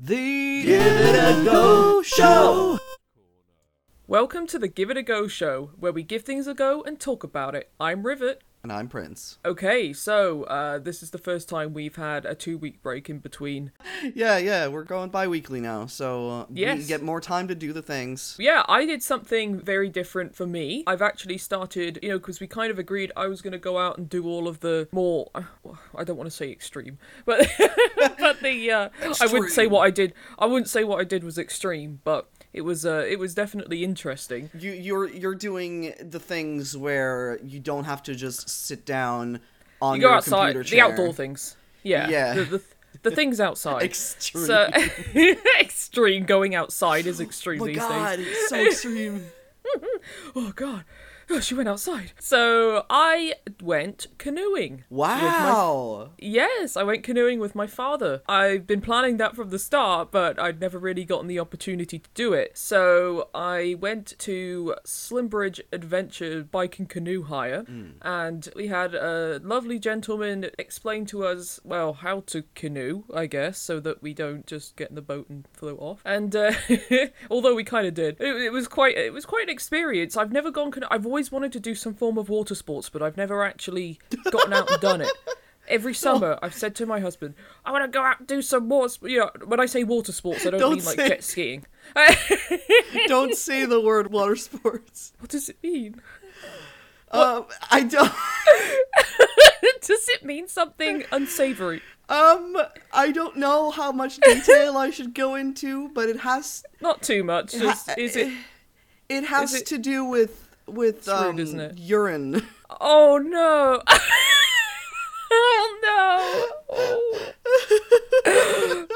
The Give It a Go Show! Welcome to the Give It a Go Show, where we give things a go and talk about it. I'm River. And I'm Prince. Okay, so uh, this is the first time we've had a two week break in between. Yeah, yeah, we're going bi weekly now, so uh, Yes. we get more time to do the things. Yeah, I did something very different for me. I've actually started, you know, because we kind of agreed I was going to go out and do all of the more, I don't want to say extreme, but but the uh, I wouldn't say what I did. I wouldn't say what I did was extreme, but it was uh, it was definitely interesting. You, you're you're doing the things where you don't have to just sit down on You go your outside, computer the outdoor things. Yeah, Yeah. The, the, the things outside. Extreme. So extreme going outside is extreme oh my these god, days. it's so extreme. Oh god. Oh, she went outside. So I went canoeing. Wow. Yes, I went canoeing with my father. I've been planning that from the start, but I'd never really gotten the opportunity to do it. So I went to Slimbridge Adventure Bike and Canoe Hire, and we had a lovely gentleman explain to us, well, how to canoe, I guess, so that we don't just get in the boat and float off. And uh, although we kind of did, it, it was quite it was quite an experience. I've never gone. Cano- I've always wanted to do some form of water sports, but I've never actually gotten out and done it. Every summer, I've said to my husband, "I want to go out and do some more." Sp-. You know, when I say water sports, I don't, Don't mean like say- jet skiing. don't say the word water sports. what does it mean? Uh, I don't. does it mean something unsavory? Um, I don't know how much detail I should go into, but it has Not too much. Just, is it? It has it- to do with with rude, um isn't it? urine. Oh no! oh no! Oh.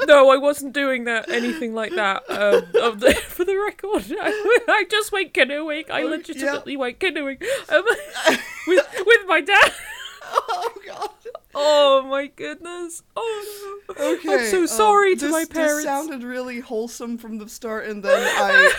No, I wasn't doing that. Anything like that. Um, the, for the record, I, I just went canoeing. I Oh, legitimately went canoeing um, with with my dad. oh god. Oh my goodness! Oh no! Okay. I'm so um, sorry to this, my This parents. sounded really wholesome from the start, and then I,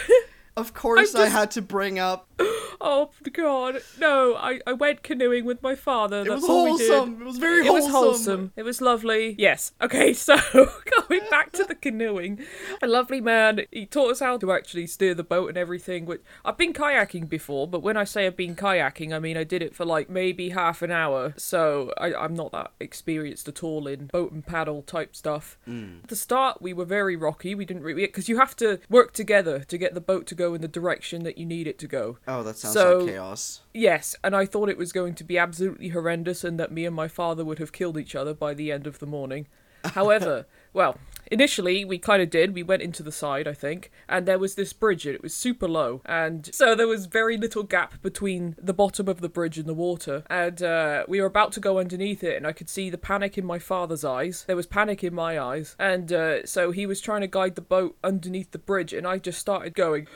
of course, I had to bring up. Oh god! No, I, I went canoeing with my father. It That's was all we did. wholesome. It was very It was wholesome. wholesome. It was lovely. Yes. Okay, so going back to the canoeing, a lovely man. He taught us how to actually steer the boat and everything. Which I've been kayaking before, but when I say I've been kayaking, I mean I did it for like maybe half an hour. So I, I'm not that experienced at all in boat and paddle type stuff. Mm. At the start, we were very rocky. We didn't really because you have to work together to get the boat to go in the direction that you need it to go. Oh, that sounds So- like chaos. Yes, and I thought it was going to be absolutely horrendous and that me and my father would have killed each other by the end of the morning. However, well, initially we kind of did. We went into the side, I think, and there was this bridge and it was super low. And so there was very little gap between the bottom of the bridge and the water. And uh, we were about to go underneath it, and I could see the panic in my father's eyes. There was panic in my eyes. And uh, so he was trying to guide the boat underneath the bridge, and I just started going,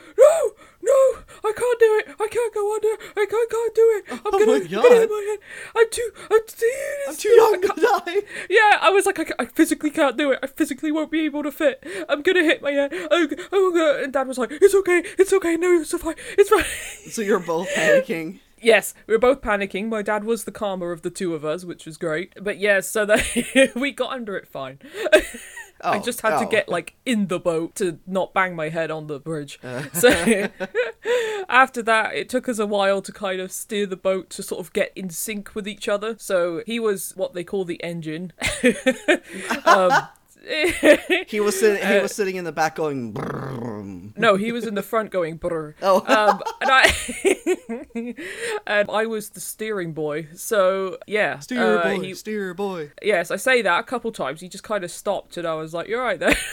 No! I can't do it! I can't go under! I can't, can't do it! I'm Oh gonna, my I'm gonna hit my head! I'm too... I'm too... I'm too young to die. Yeah, I was like, I, I physically can't do it. I physically won't be able to fit. I'm gonna hit my head. Oh, oh, God. and Dad was like, "It's okay, it's okay. No, it's fine. It's fine." So you're both panicking. yes, we were both panicking. My dad was the calmer of the two of us, which was great. But yes, so that we got under it fine. I Oh, just had to oh. get like in the boat to not bang my head on the bridge. So after that, it took us a while to kind of steer the boat to sort of get in sync with each other. So he was what they call the engine. um, He was sitting. He Uh, was sitting in the back going. "Brrrm." No, he was in the front going brr. Oh. Um, and I and I was the steering boy. So yeah, Steer uh, boy, he- steer boy. yes, I say that a couple times. He just kind of stopped, and I was like, "You're right there."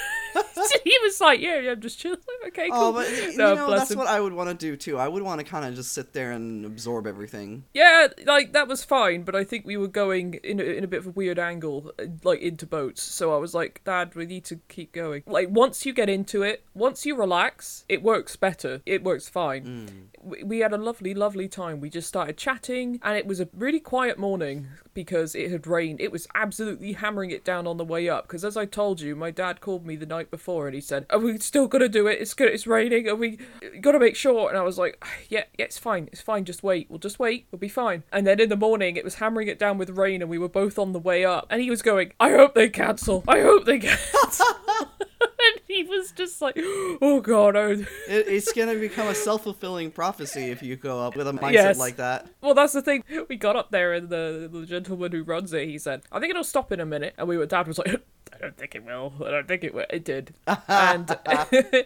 he was like, "Yeah, yeah, I'm just chilling." Okay, cool. Oh, but y- you No, know that's him. what I would want to do too. I would want to kind of just sit there and absorb everything. Yeah, like that was fine, but I think we were going in a, in a bit of a weird angle, uh, like into boats. So I was like, Dad, we need to keep going. Like once you get into it, once you relax, it works better. It works fine. We, we had a lovely, lovely time. We just started chatting, and it was a really quiet morning because it had rained. It was absolutely hammering it down on the way up. Because as I told you, my dad called me the night before, and he said, "Are we still gonna do it? It's good. It's raining. Are we? Gotta make sure." And I was like, ah, "Yeah, yeah, it's fine. It's fine. Just wait. We'll just wait. We'll be fine." And then in the morning, it was hammering it down with rain, and we were both on the way up. And he was going, "I hope they cancel. I hope they cancel." and he was just like, oh god. It, it's gonna become a self fulfilling prophecy if you go up with a mindset Yes. like that. Well, that's the thing. We got up there, and the the gentleman who runs it, he said, "I think it'll stop in a minute." And we were, Dad was like, "I don't think it will. I don't think it will." It did, and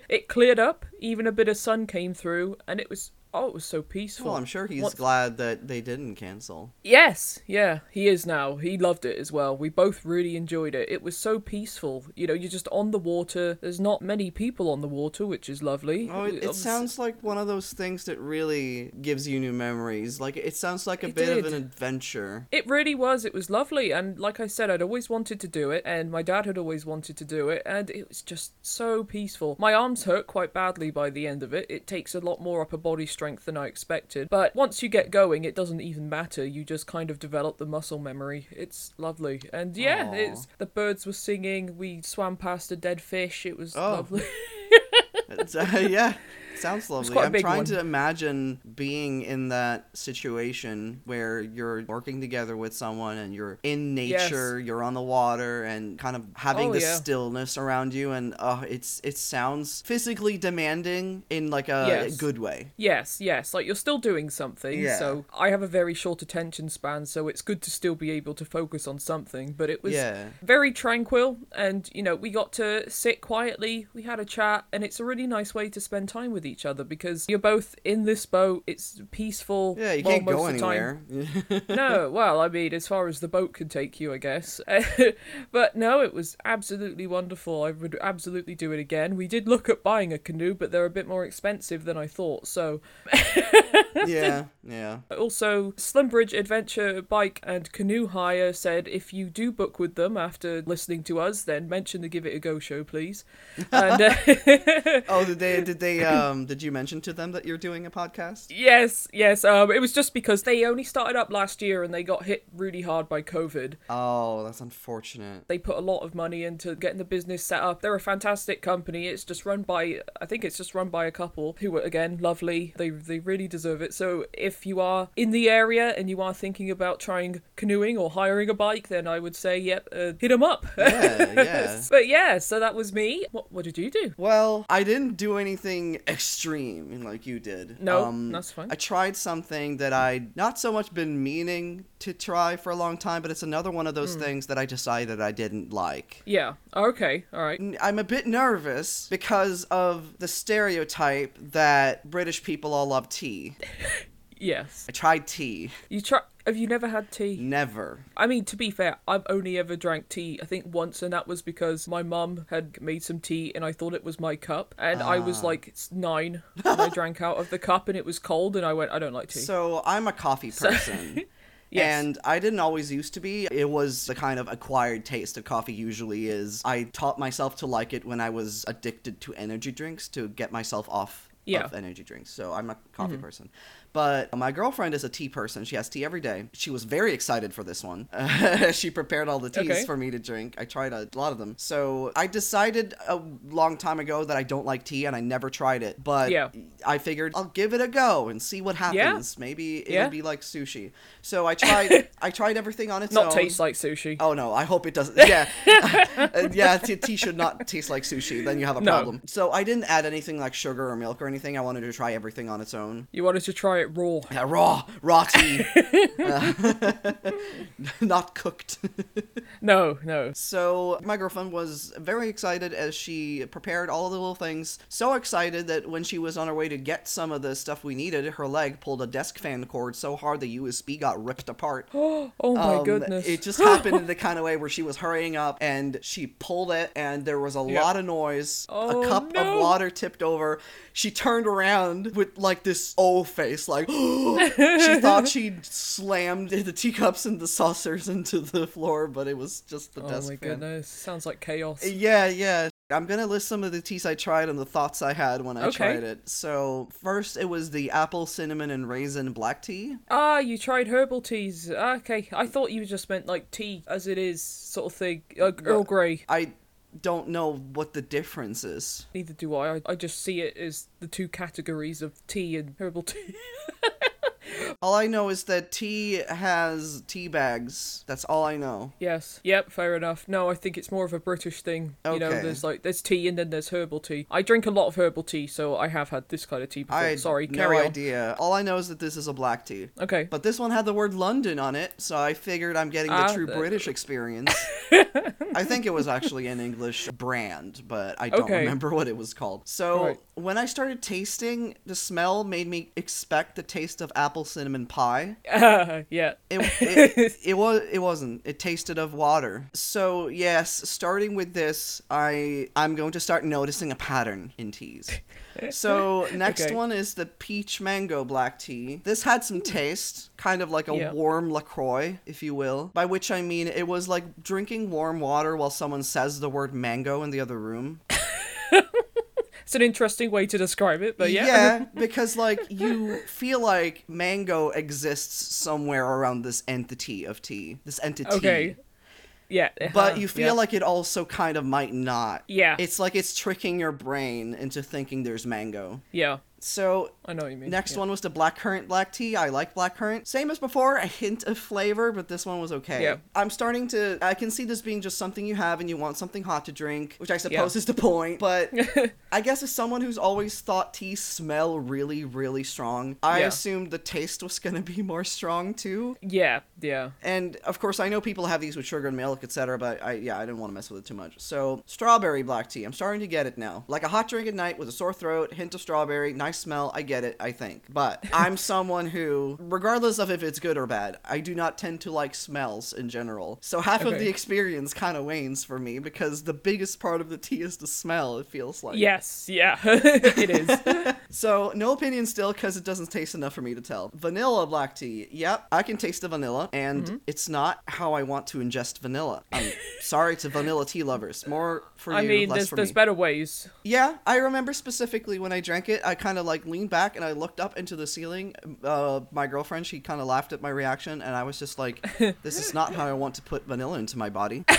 it cleared up. Even a bit of sun came through, and it was oh, it was so peaceful. Well, I'm sure he's glad that they didn't cancel. Yes, yeah, he is now. He loved it as well. We both really enjoyed it. It was so peaceful. You know, you're just on the water. There's not many people on the water, which is lovely. Oh, it, it Obviously- sounds like one of those things that really gives you new memories. Like it sounds like a It bit of an adventure. It really was. It was lovely. And like I said, I'd always wanted to do it, and my dad had always wanted to do it, and it was just so peaceful. My arms hurt quite badly by the end of it. It takes a lot more upper body strength than I expected. But once you get going, it doesn't even matter. You just kind of develop the muscle memory. It's lovely. And yeah, Aw. it's the birds were singing. We swam past a dead fish. It was Oh. lovely. Uh, yeah, sounds lovely. I'm trying one. to imagine being in that situation where you're working together with someone and you're in nature, you're on the water, and kind of having Oh, the yeah. stillness around you. And uh, it's it sounds physically demanding in like a Yes. good way. Yes, yes, like you're still doing something. Yeah. So I have a very short attention span, so it's good to still be able to focus on something. But it was Yeah. very tranquil, and you know, we got to sit quietly, we had a chat, and it's a really nice way to spend time with each other because you're both in this boat, it's peaceful. Yeah, you can't go anywhere. no, well, I mean, as far as the boat can take you, I guess. but no, it was absolutely wonderful. I would absolutely do it again. We did look at buying a canoe, but they're a bit more expensive than I thought, so yeah, yeah. also, Slimbridge Adventure Bike and Canoe Hire said if you do book with them after listening to us, then mention the Give It a Go show, please. And uh, Oh, did they? Did they? Um, did you mention to them that you're doing a podcast? yes, yes, um, it was just because they only started up last year and they got hit really hard by COVID. Oh, that's unfortunate. They put a lot of money into getting the business set up. They're a fantastic company. It's just run by, I think it's just run by a couple who are again lovely. They they really deserve it. So if you are in the area and you are thinking about trying canoeing or hiring a bike, then I would say, yep, uh, hit them up. Yeah, yeah. but yeah, so that was me. What what did you do? Well, I didn't do anything extreme like you did. No, Um, that's fine. I tried something that I'd not so much been meaning to try for a long time, but it's another one of those Hmm. things that I decided I didn't like. Yeah. Okay. All right. I'm a bit nervous because of the stereotype that British people all love tea. Yes. I tried tea. You try. Have you never had tea? Never. I mean, to be fair, I've only ever drank tea, I think once, and that was because my mum had made some tea and I thought it was my cup. And I was Ah. like nine and I drank out of the cup and it was cold and I went, I don't like tea. So I'm a coffee person. Yes. And I didn't always used to be. It was the kind of acquired taste of coffee usually is. I taught myself to like it when I was addicted to energy drinks to get myself off Yeah. of energy drinks. So I'm a coffee person. But my girlfriend is a tea person. She has tea every day. She was very excited for this one. she prepared all the teas Okay. for me to drink. I tried a lot of them. So I decided a long time ago that I don't like tea and I never tried it. But Yeah. I figured I'll give it a go and see what Yeah. happens. Maybe it'll Yeah. be like sushi. So I tried. I tried everything on its Not own. taste like sushi. Oh no! I hope it doesn't. Yeah, Uh, yeah. Tea, tea should not taste like sushi. Then you have a No. problem. So I didn't add anything like sugar or milk or anything. I wanted to try everything on its own. You wanted to try raw. Yeah, raw, raw tea, Uh, not cooked. No, no. So my girlfriend was very excited as she prepared all the little things. So excited that when she was on her way to get some of the stuff we needed, her leg pulled a desk fan cord so hard the USB got ripped apart. Oh my Um, goodness. It just happened in the kind of way where she was hurrying up and she pulled it and there was a Yeah. lot of noise. Oh, a cup no. of water tipped over. She turned around with like this O face, like she thought she'd slammed the teacups and the saucers into the floor, but it was just the oh desk Oh my fan. goodness. Sounds like chaos. Yeah, yeah. I'm gonna list some of the teas I tried and the thoughts I had when I Okay. tried it. So first, it was the apple, cinnamon, and raisin black tea. Ah, you tried herbal teas. Okay, I thought you just meant like tea as it is, sort of thing. Uh, Earl Grey. I don't know what the difference is. Neither do I. I. I just see it as the two categories of tea and herbal tea. all I know is that tea has tea bags. That's all I know. Yes. Yep. Fair enough. No, I think it's more of a British thing. Okay. You know, there's like there's tea and then there's herbal tea. I drink a lot of herbal tea, so I have had this kind of tea before. I Sorry. no Carry idea. All I know is that this is a black tea. Okay. But this one had the word London on it, so I figured I'm getting the Ah, true the- British experience. I think it was actually an English brand, but I don't Okay. remember what it was called. So Alright. when I started tasting, the smell made me expect the taste of apple cinnamon pie. yeah. It, it, it was it wasn't. It tasted of water. So yes, starting with this, I I'm going to start noticing a pattern in teas. So next Okay. one is the peach mango black tea. This had some taste, kind of like a Yeah. warm Lacroix, if you will. By which I mean it was like drinking warm water while someone says the word mango in the other room. It's an interesting way to describe it, but yeah. yeah, because like you feel like mango exists somewhere around this entity of tea, this entity. Okay. Yeah. But uh-huh, you feel yeah. like it also kind of might not. Yeah. It's like it's tricking your brain into thinking there's mango. Yeah. So I know what you mean. next yeah. one was the blackcurrant black tea. I like blackcurrant. Same as before, a hint of flavor, but this one was okay. Yeah. I'm starting to I can see this being just something you have and you want something hot to drink, which I suppose Yeah. is the point. But I guess as someone who's always thought tea smell really, really strong, I Yeah. assumed the taste was gonna be more strong too. Yeah. Yeah. And of course, I know people have these with sugar and milk, etc. But I, yeah, I didn't want to mess with it too much. So, strawberry black tea. I'm starting to get it now. Like a hot drink at night with a sore throat, hint of strawberry, nice smell. I get it. I think. But I'm someone who, regardless of if it's good or bad, I do not tend to like smells in general. So half of the experience kind of wanes for me because the biggest part of the tea is the smell. It feels like. Yes. Yeah. it is. So no opinion still because it doesn't taste enough for me to tell. Vanilla black tea. Yep, I can taste the vanilla, and Mm-hmm. it's not how I want to ingest vanilla. I'm sorry to vanilla tea lovers. More for I you, mean, less there's for there's me. better ways. Yeah, I remember specifically when I drank it, I kind of like leaned back and I looked up into the ceiling. Uh, my girlfriend, she kind of laughed at my reaction, and I was just like, "This is not how I want to put vanilla into my body."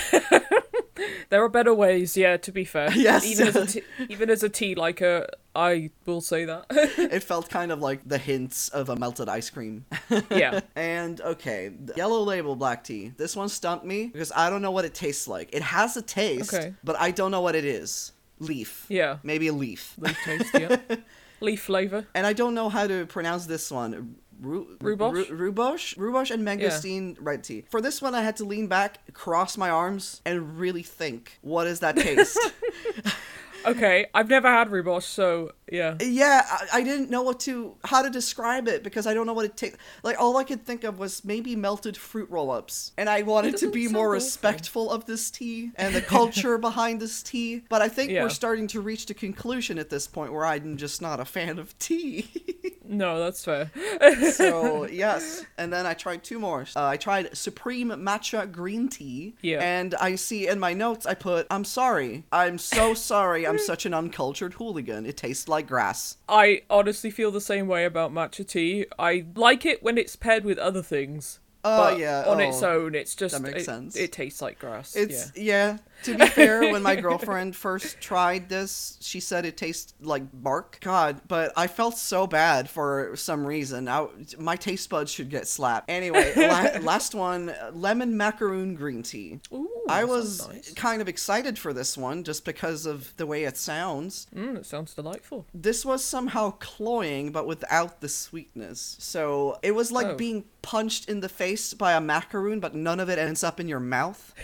There are better ways. Yeah. To be fair. Yes. Even as a tea, even as a tea liker, I will say that. it felt kind of like the hints of a melted ice cream. yeah. And okay, the yellow label black tea. This one stumped me because I don't know what it tastes like. It has a taste, Okay. but I don't know what it is. Leaf. Yeah. Maybe a leaf. Leaf taste. Yeah. Leaf flavor. And I don't know how to pronounce this one. Ru- Rhubarb? Ru- Rhubarb? Rhubarb and mangosteen red tea. For this one, I had to lean back, cross my arms, and really think, what is that taste? Okay. I've never had rhubarb, so yeah. yeah, I, I didn't know what to how to describe it because I don't know what it takes. like. All I could think of was maybe melted fruit roll-ups, and I wanted to be more respectful of this tea and the culture behind this tea. But I think Yeah. we're starting to reach the conclusion at this point where I'm just not a fan of tea. No, that's fair. so yes, and then I tried two more. Uh, I tried Supreme Matcha Green Tea. Yeah. And I see in my notes I put, "I'm sorry, I'm so sorry, I'm such an uncultured hooligan. It tastes like grass." I honestly feel the same way about matcha tea. I like it when it's paired with other things. Oh but yeah, on oh. its own, it's just makes it, sense. it tastes like grass. It's yeah. yeah. To be fair, when my girlfriend first tried this, she said it tastes like bark. God, but I felt so bad for some reason. I, my taste buds should get slapped. Anyway, la- last one, lemon macaroon green tea. Ooh, I was nice. kind of excited for this one just because of the way it sounds. Mm, it sounds delightful. This was somehow cloying, but without the sweetness. So it was like Oh. being punched in the face by a macaroon, but none of it ends up in your mouth.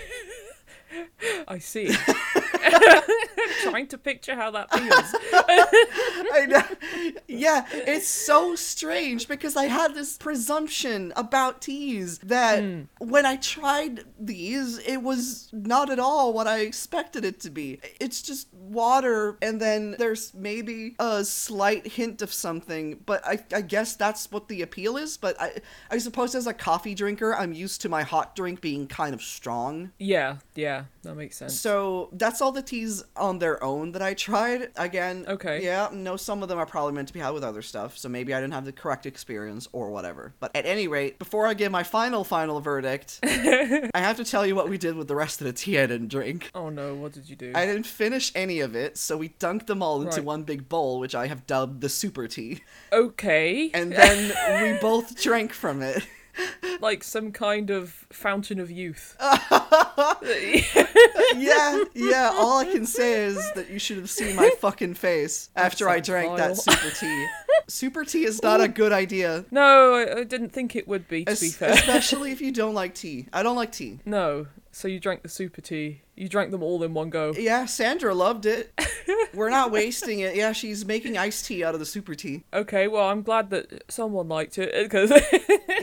I see. Trying to picture how that feels. I know. Yeah, it's so strange because I had this presumption about teas that hmm. when I tried these, it was not at all what I expected it to be. It's just water, and then there's maybe a slight hint of something, but I, I guess that's what the appeal is. But I, I suppose as a coffee drinker, I'm used to my hot drink being kind of strong. Yeah, yeah, that makes sense. So that's all the teas on their own that I tried. Again, Okay. Yeah, no, some of them are probably meant to be had with other stuff, so maybe I didn't have the correct experience or whatever. But at any rate, before I give my final, final verdict, I have to tell you what we did with the rest of the tea I didn't drink. Oh no, what did you do? I didn't finish any of it, so we dunked them all into Right. one big bowl, which I have dubbed the super tea. Okay. And then we both drank from it. like some kind of fountain of youth. yeah, yeah. All I can say is that you should have seen my fucking face after I drank that super tea. Super tea is not a good idea. no, I, I didn't think it would be, to Es- be fair. especially if you don't like tea. I don't like tea. No. So you drank the super tea. You drank them all in one go. Yeah, Sandra loved it. We're not wasting it. Yeah, she's making iced tea out of the super tea. Okay, well, I'm glad that someone liked it because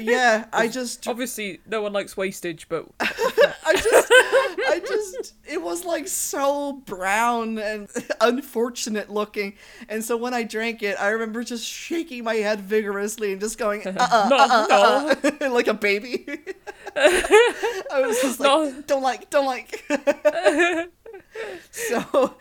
Yeah, I just obviously no one likes wastage, but I just, I just, it was like so brown and unfortunate looking. And so when I drank it, I remember just shaking my head vigorously and just going, uh, uh, no, uh, uh, like a baby. I was just like, No. don't like, don't like. so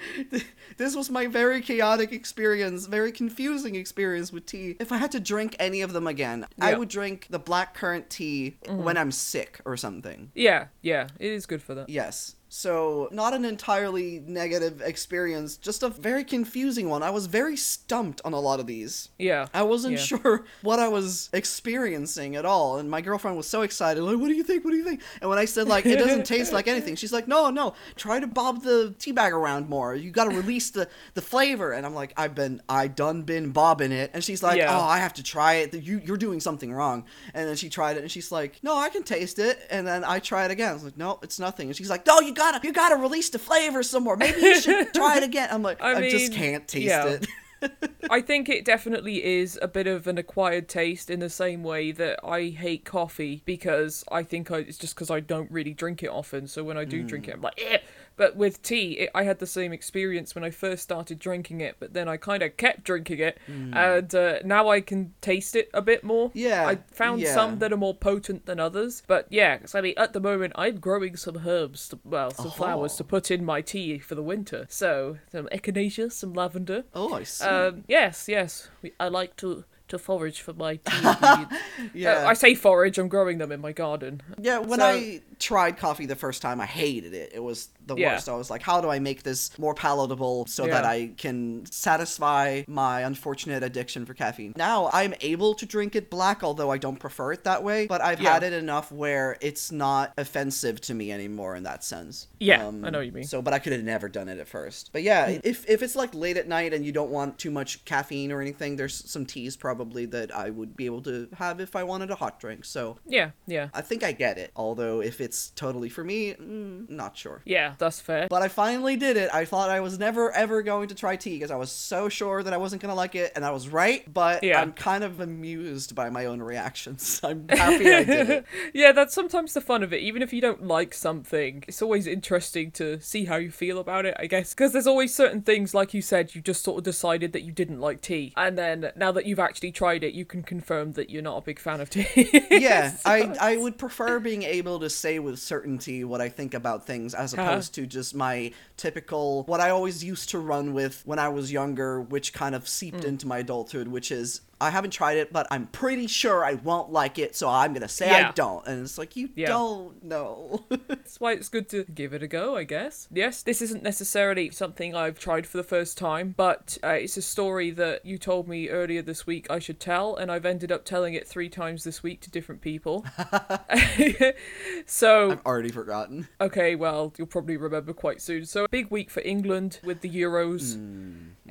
this was my very chaotic experience, very confusing experience with tea. If I had to drink any of them again, I would drink the black currant tea when mm. I'm sick or something. yeah, yeah, it is good for that. Yes. So, not an entirely negative experience, just a very confusing one. I was very stumped on a lot of these. Yeah. I wasn't Yeah. sure what I was experiencing at all, and my girlfriend was so excited. Like, what do you think? What do you think? And when I said like it doesn't taste like anything, she's like, no, no, try to bob the tea bag around more. You got to release the the flavor. And I'm like, I've been, I done been bobbing it, and she's like, Yeah. oh, I have to try it. You you're doing something wrong. And then she tried it, and she's like, no, I can taste it. And then I try it again. I was like, no, it's nothing. And she's like, no, you gotta, you gotta release the flavor some more. Maybe you should try it again. I'm like, I, I just can't taste yeah. it. I think it definitely is a bit of an acquired taste in the same way that I hate coffee because I think I, it's just because I don't really drink it often. So when I do drink it, I'm like, eh. But with tea, it, I had the same experience when I first started drinking it, but then I kind of kept drinking it, and uh, now I can taste it a bit more. Yeah, I found yeah. some that are more potent than others, but yeah, 'cause I mean, at the moment, I'm growing some herbs, to, well, some flowers to put in my tea for the winter. So some echinacea, some lavender. Oh, I see. Um, yes, yes. We, I like to to forage for my tea yeah. Uh, I say forage. I'm growing them in my garden. Yeah, when So- I tried coffee the first time, I hated it. It was the Yeah. worst. I was like, how do I make this more palatable so that I can satisfy my unfortunate addiction for caffeine? Now I'm able to drink it black, although I don't prefer it that way, but I've Yeah. had it enough where it's not offensive to me anymore in that sense. Um, Yeah, I know what you mean. So, but I could have never done it at first. But yeah, if, if it's like late at night and you don't want too much caffeine or anything, there's some teas probably that I would be able to have if I wanted a hot drink. So Yeah, yeah, I think I get it. Although if it's totally for me, mm, not sure. yeah. That's fair. But I finally did it. I thought I was never ever going to try tea because I was so sure that I wasn't gonna like it, and I was right. But Yeah. I'm kind of amused by my own reactions. I'm happy I did it. yeah, that's sometimes the fun of it. Even if you don't like something, it's always interesting to see how you feel about it, I guess. Because there's always certain things, like you said, you just sort of decided that you didn't like tea. And then now that you've actually tried it, you can confirm that you're not a big fan of tea. Yeah, So I I would prefer being able to say with certainty what I think about things as Uh-huh. Opposed to just my typical what I always used to run with when I was younger, which kind of seeped Mm. into my adulthood, which is I haven't tried it, but I'm pretty sure I won't like it, so I'm gonna say I don't. And it's like you Yeah. don't know. That's why it's good to give it a go, I guess. Yes, this isn't necessarily something I've tried for the first time, but uh, it's a story that you told me earlier this week I should tell, and I've ended up telling it three times this week to different people. so, I've already forgotten. okay, well, you'll probably remember quite soon. So, big week for England with the Euros.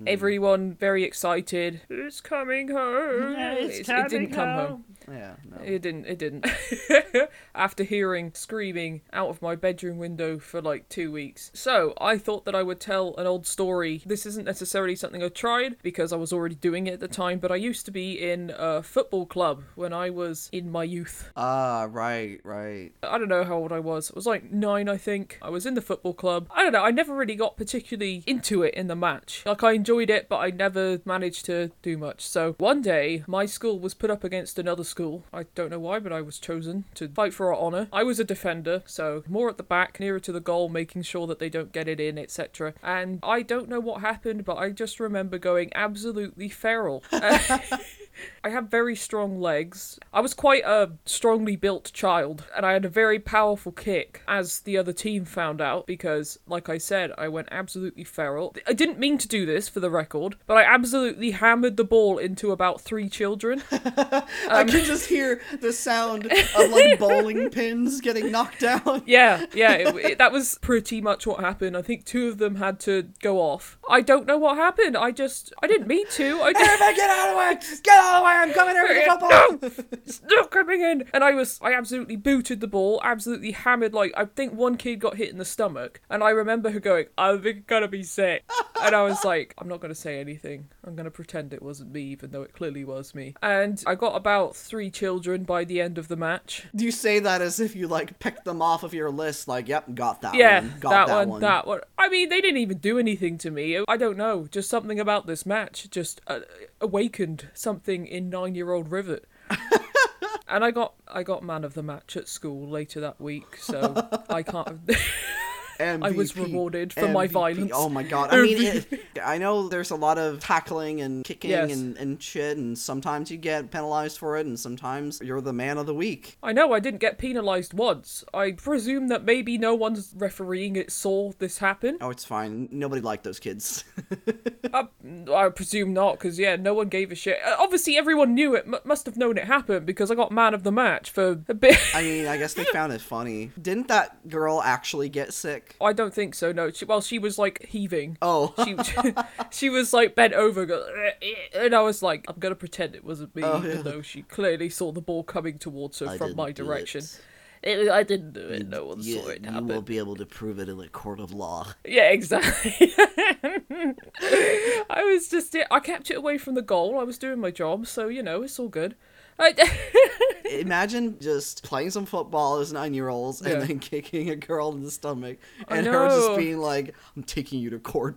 Everyone very excited. It's coming home. It's- it didn't come home. Yeah, no. It didn't. It didn't. After hearing screaming out of my bedroom window for like two weeks. So I thought that I would tell an old story. This isn't necessarily something I tried because I was already doing it at the time, but I used to be in a football club when I was in my youth. Ah, right, right. I don't know how old I was. I was like nine, I think. I was in the football club. I don't know. I never really got particularly into it in the match. Like, I enjoyed it, but I never managed to do much. So, one day, my school was put up against another school school. I don't know why, but I was chosen to fight for our honour. I was a defender, so more at the back, nearer to the goal, making sure that they don't get it in, etc. And I don't know what happened, but I just remember going absolutely feral. I have very strong legs. I was quite a strongly built child, and I had a very powerful kick, as the other team found out, because, like I said, I went absolutely feral. I didn't mean to do this for the record, but I absolutely hammered the ball into about three children. I Um, can just hear the sound of like bowling pins getting knocked down. Yeah, yeah, it, it- that was pretty much what happened. I think two of them had to go off. I don't know what happened. I just, I didn't mean to. I just. Everybody get out of the way! Get out of the way! I'm coming here to get football! It's not coming in. And I was, I absolutely booted the ball, absolutely hammered. Like, I think one kid got hit in the stomach. And I remember her going, I'm gonna be sick. And I was like, I'm not gonna say anything. I'm gonna pretend it wasn't me, even though it clearly was me. And I got about three children by the end of the match. Do you say that as if you like picked them off of your list? Like, yep, got that Yeah, one. Got that, that, one, one. that one. I mean, they didn't even do anything to me. I don't know. Just something about this match just uh, awakened something in nine-year-old River. and I got I got man of the match at school later that week, so I can't. I was rewarded for my violence. Oh my god. I mean, it, I know there's a lot of tackling and kicking Yes. and, and shit, and sometimes you get penalized for it, and sometimes you're the man of the week. I know I didn't get penalised once. I presume that maybe no one's refereeing it saw this happen. Oh, it's fine. Nobody liked those kids. I, I presume not, because yeah, no one gave a shit. Uh, Obviously, everyone knew it. M- must have known it happened because I got man of the match for a bit. I mean, I guess they found it funny. Didn't that girl actually get sick? I don't think so. No, she, well, she was like heaving. Oh. She she was like bent over, go, and I was like, I'm gonna pretend it wasn't me, Oh, even though she clearly saw the ball coming towards her I from my direction. it. It- I didn't do it. No one you, saw it happen. you will be able to prove it in a court of law. Yeah, exactly. I was just I kept it away from the goal. I was doing my job, so you know it's all good. Imagine just playing some football as nine year olds and Yeah. then kicking a girl in the stomach and her just being like, I'm taking you to court.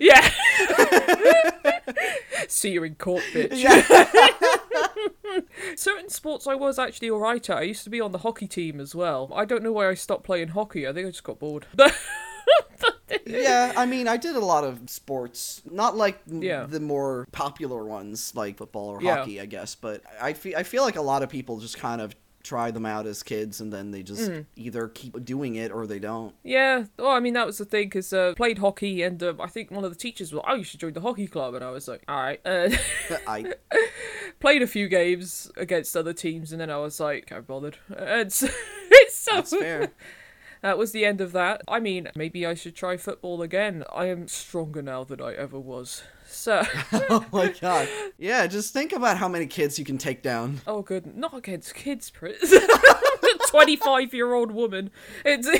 yeah. See you in court, bitch. Certain sports I was actually alright at. I used to be on the hockey team as well. I don't know why I stopped playing hockey. I think I just got bored. yeah, I mean, I did a lot of sports, not like Yeah. the more popular ones like football or Yeah. hockey, I guess, but I feel I feel like a lot of people just kind of try them out as kids and then they just Mm. either keep doing it or they don't. Yeah, well, I mean that was the thing because uh, played hockey and uh, I think one of the teachers was, "Oh, you should join the hockey club," and I was like, "All right." Uh, I played a few games against other teams, and then I was like, "Can't bothered." And so, it's so that's fair. that was the end of that. I mean, maybe I should try football again. I am stronger now than I ever was. So, oh my god. Yeah, just think about how many kids you can take down. oh good, not against kids, Prince. Twenty-five-year-old woman. It's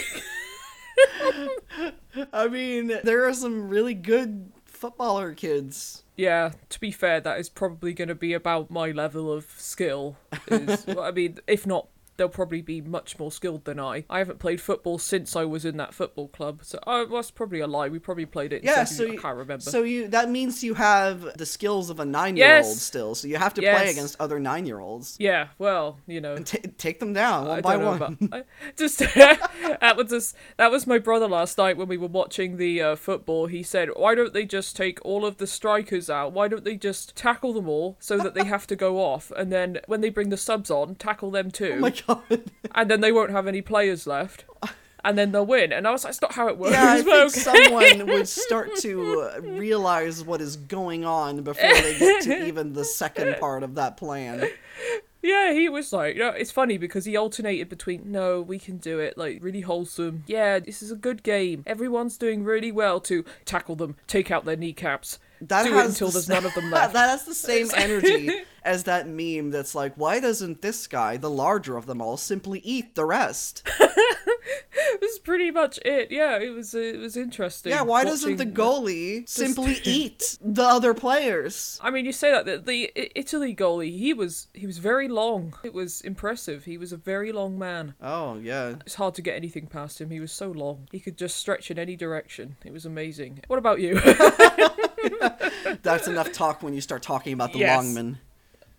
I mean, there are some really good footballer kids. Yeah, to be fair, that is probably going to be about my level of skill. Is, I mean, if not, they'll probably be much more skilled than I. I haven't played football since I was in that football club, so oh, well, that's probably a lie. We probably played it. Yeah, so I you, can't remember. so you that means you have the skills of a nine-year-old Yes. still. So you have to play against other nine-year-olds. yeah, well, you know. T- take them down one I by one. about- I- just that was just that was my brother last night when we were watching the uh, football. He said, "Why don't they just take all of the strikers out? Why don't they just tackle them all so that they have to go off, and then when they bring the subs on, tackle them too, oh and then they won't have any players left, and then they'll win." And I was like, "That's not how it works." Yeah, I think okay." someone would start to uh, realize what is going on before they get to even the second part of that plan. Yeah, he was like, you know, it's funny because he alternated between, no, we can do it, like, really wholesome. Yeah, this is a good game. Everyone's doing really well to tackle them, take out their kneecaps, That do it has until the there's none of them left. that has the same energy as that meme that's like, why doesn't this guy, the larger of them all, simply eat the rest? This is pretty much it. Yeah, it was it was interesting. Yeah, why doesn't the goalie simply eat the other players? I mean, you say that the, the Italy goalie, he was he was very long. It was impressive. He was a very long man. Oh, yeah. It's hard to get anything past him. He was so long. He could just stretch in any direction. It was amazing. What about you? That's enough talk when you start talking about the Yes. longman.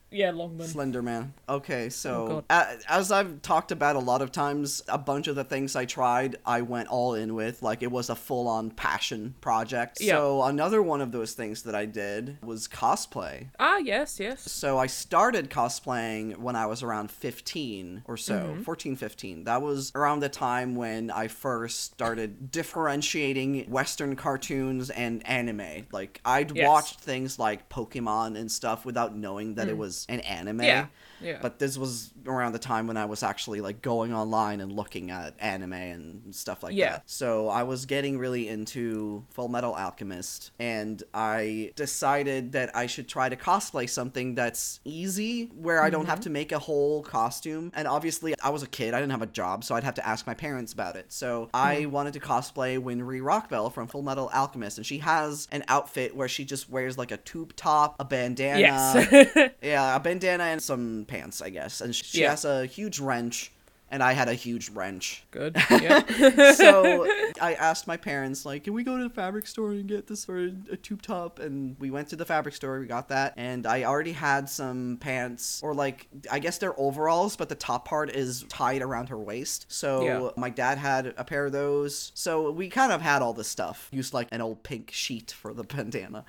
Yeah, Longman. Slender Man. Okay, Oh, so God. a- as I've talked about a lot of times, a bunch of the things I tried, I went all in with. Like it was a full on passion project. Yeah. So another one of those things that I did was cosplay. ah, yes, yes. So I started cosplaying when I was around 15 or so, Mm-hmm. 14, 15. That was around the time when I first started differentiating Western cartoons and anime. Like, I'd Yes. watched things like Pokemon and stuff without knowing that it was an anime. Yeah, yeah. But this was around the time when I was actually like going online and looking at anime and stuff like Yeah. that. So I was getting really into Full Metal Alchemist, and I decided that I should try to cosplay something that's easy, where I don't Mm-hmm. have to make a whole costume. And obviously, I was a kid, I didn't have a job, so I'd have to ask my parents about it. So I Mm-hmm. wanted to cosplay Winry Rockbell from Full Metal Alchemist, and she has an outfit where she just wears like a tube top, a bandana. Yes. Yeah, a bandana and some pants, I guess. And she Yeah. has a huge wrench, and I had a huge wrench. Good. Yeah. So I asked my parents, like, can we go to the fabric store and get this for a, tube top? And we went to the fabric store, we got that, and I already had some pants, or like, I guess they're overalls, but the top part is tied around her waist. So Yeah. my dad had a pair of those. So we kind of had all this stuff. Used like an old pink sheet for the bandana.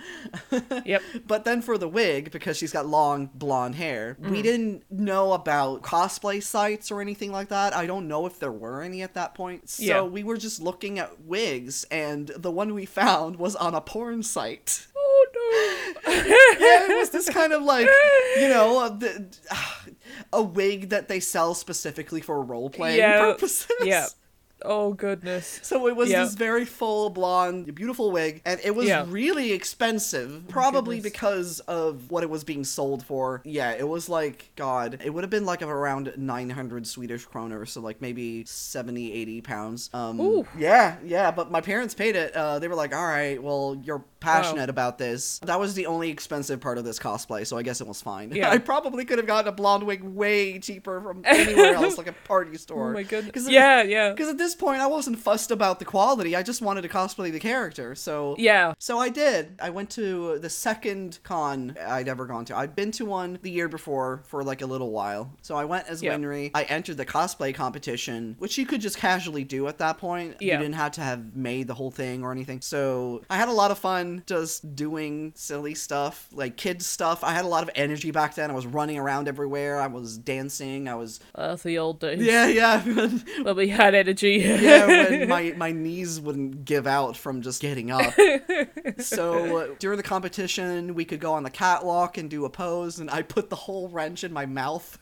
Yep. But then for the wig, because she's got long blonde hair, we mm. didn't know about cosplay sites or anything like that. I don't know if there were any at that point. So Yeah. we were just looking at wigs, and the one we found was on a porn site. Oh no. yeah, it was this kind of like, you know, a, the, uh, a wig that they sell specifically for role playing Yeah, purposes. yeah. Oh goodness. So it was Yeah. this very full blonde, beautiful wig, and it was Yeah. really expensive. Probably goodness. because of what it was being sold for. Yeah, it was like God. It would have been like around 900 Swedish kroner, so like maybe 70, 80 pounds. Um, Ooh. yeah, yeah. But my parents paid it. Uh, they were like, "All right, well, you're passionate about this." That was the only expensive part of this cosplay, so I guess it was fine. Yeah. I probably could have gotten a blonde wig way cheaper from anywhere else, like a party store. Oh my goodness. it- Yeah, yeah. because at this point, I wasn't fussed about the quality. I just wanted to cosplay the character. So Yeah. So I did. I went to the second con I'd ever gone to. I'd been to one the year before for like a little while. So I went as Yeah. Winry. I entered the cosplay competition, which you could just casually do at that point. Yeah. You didn't have to have made the whole thing or anything. So I had a lot of fun just doing silly stuff, like kids stuff. I had a lot of energy back then. I was running around everywhere. I was dancing. I was That's the old days. yeah, yeah. When we had energy. Yeah, when my, my knees wouldn't give out from just getting up. so uh, during the competition, we could go on the catwalk and do a pose, and I put the whole wrench in my mouth,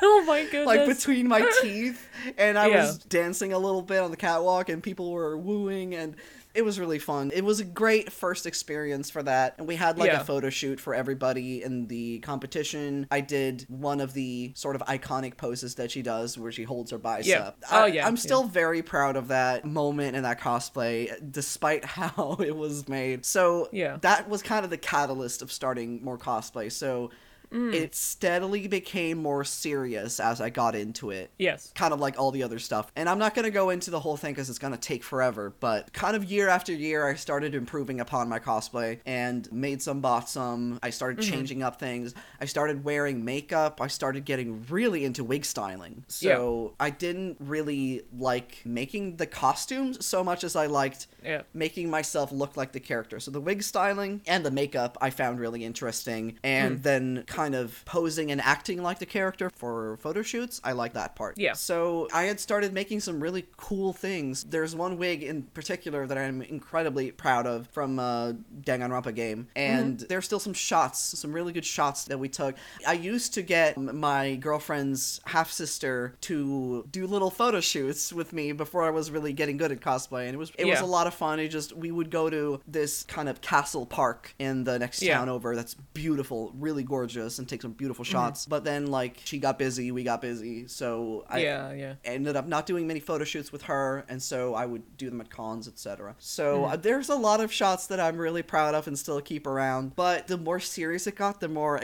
oh my goodness. like between my teeth, and I Yeah. was dancing a little bit on the catwalk, and people were wooing, and it was really fun. It was a great first experience for that, and we had like Yeah. a photo shoot for everybody in the competition. I did one of the sort of iconic poses that she does, where she holds her bicep. Oh, I- yeah, I'm yeah. still very proud of that moment and that cosplay, despite how it was made. So Yeah. that was kind of the catalyst of starting more cosplay. So Mm. it steadily became more serious as I got into it. Yes. Kind of like all the other stuff. And I'm not going to go into the whole thing because it's going to take forever. But kind of year after year, I started improving upon my cosplay and made some, bought some. I started Mm-hmm. changing up things. I started wearing makeup. I started getting really into wig styling. So I didn't really like making the costumes so much as I liked Yeah. making myself look like the character. So the wig styling and the makeup I found really interesting. And then kind of posing and acting like the character for photo shoots, I like that part. Yeah. So I had started making some really cool things. There's one wig in particular that I'm incredibly proud of from uh, Danganronpa game. And there's still some shots, some really good shots that we took. I used to get my girlfriend's half sister to do little photo shoots with me before I was really getting good at cosplay. And it was it was a lot of fun. It just we would go to this kind of castle park in the next Yeah. town over that's beautiful, really gorgeous, and take some beautiful shots. But then like she got busy, we got busy, so I yeah, yeah. ended up not doing many photo shoots with her, and so I would do them at cons, etc. So uh, there's a lot of shots that I'm really proud of and still keep around. But the more serious it got, the more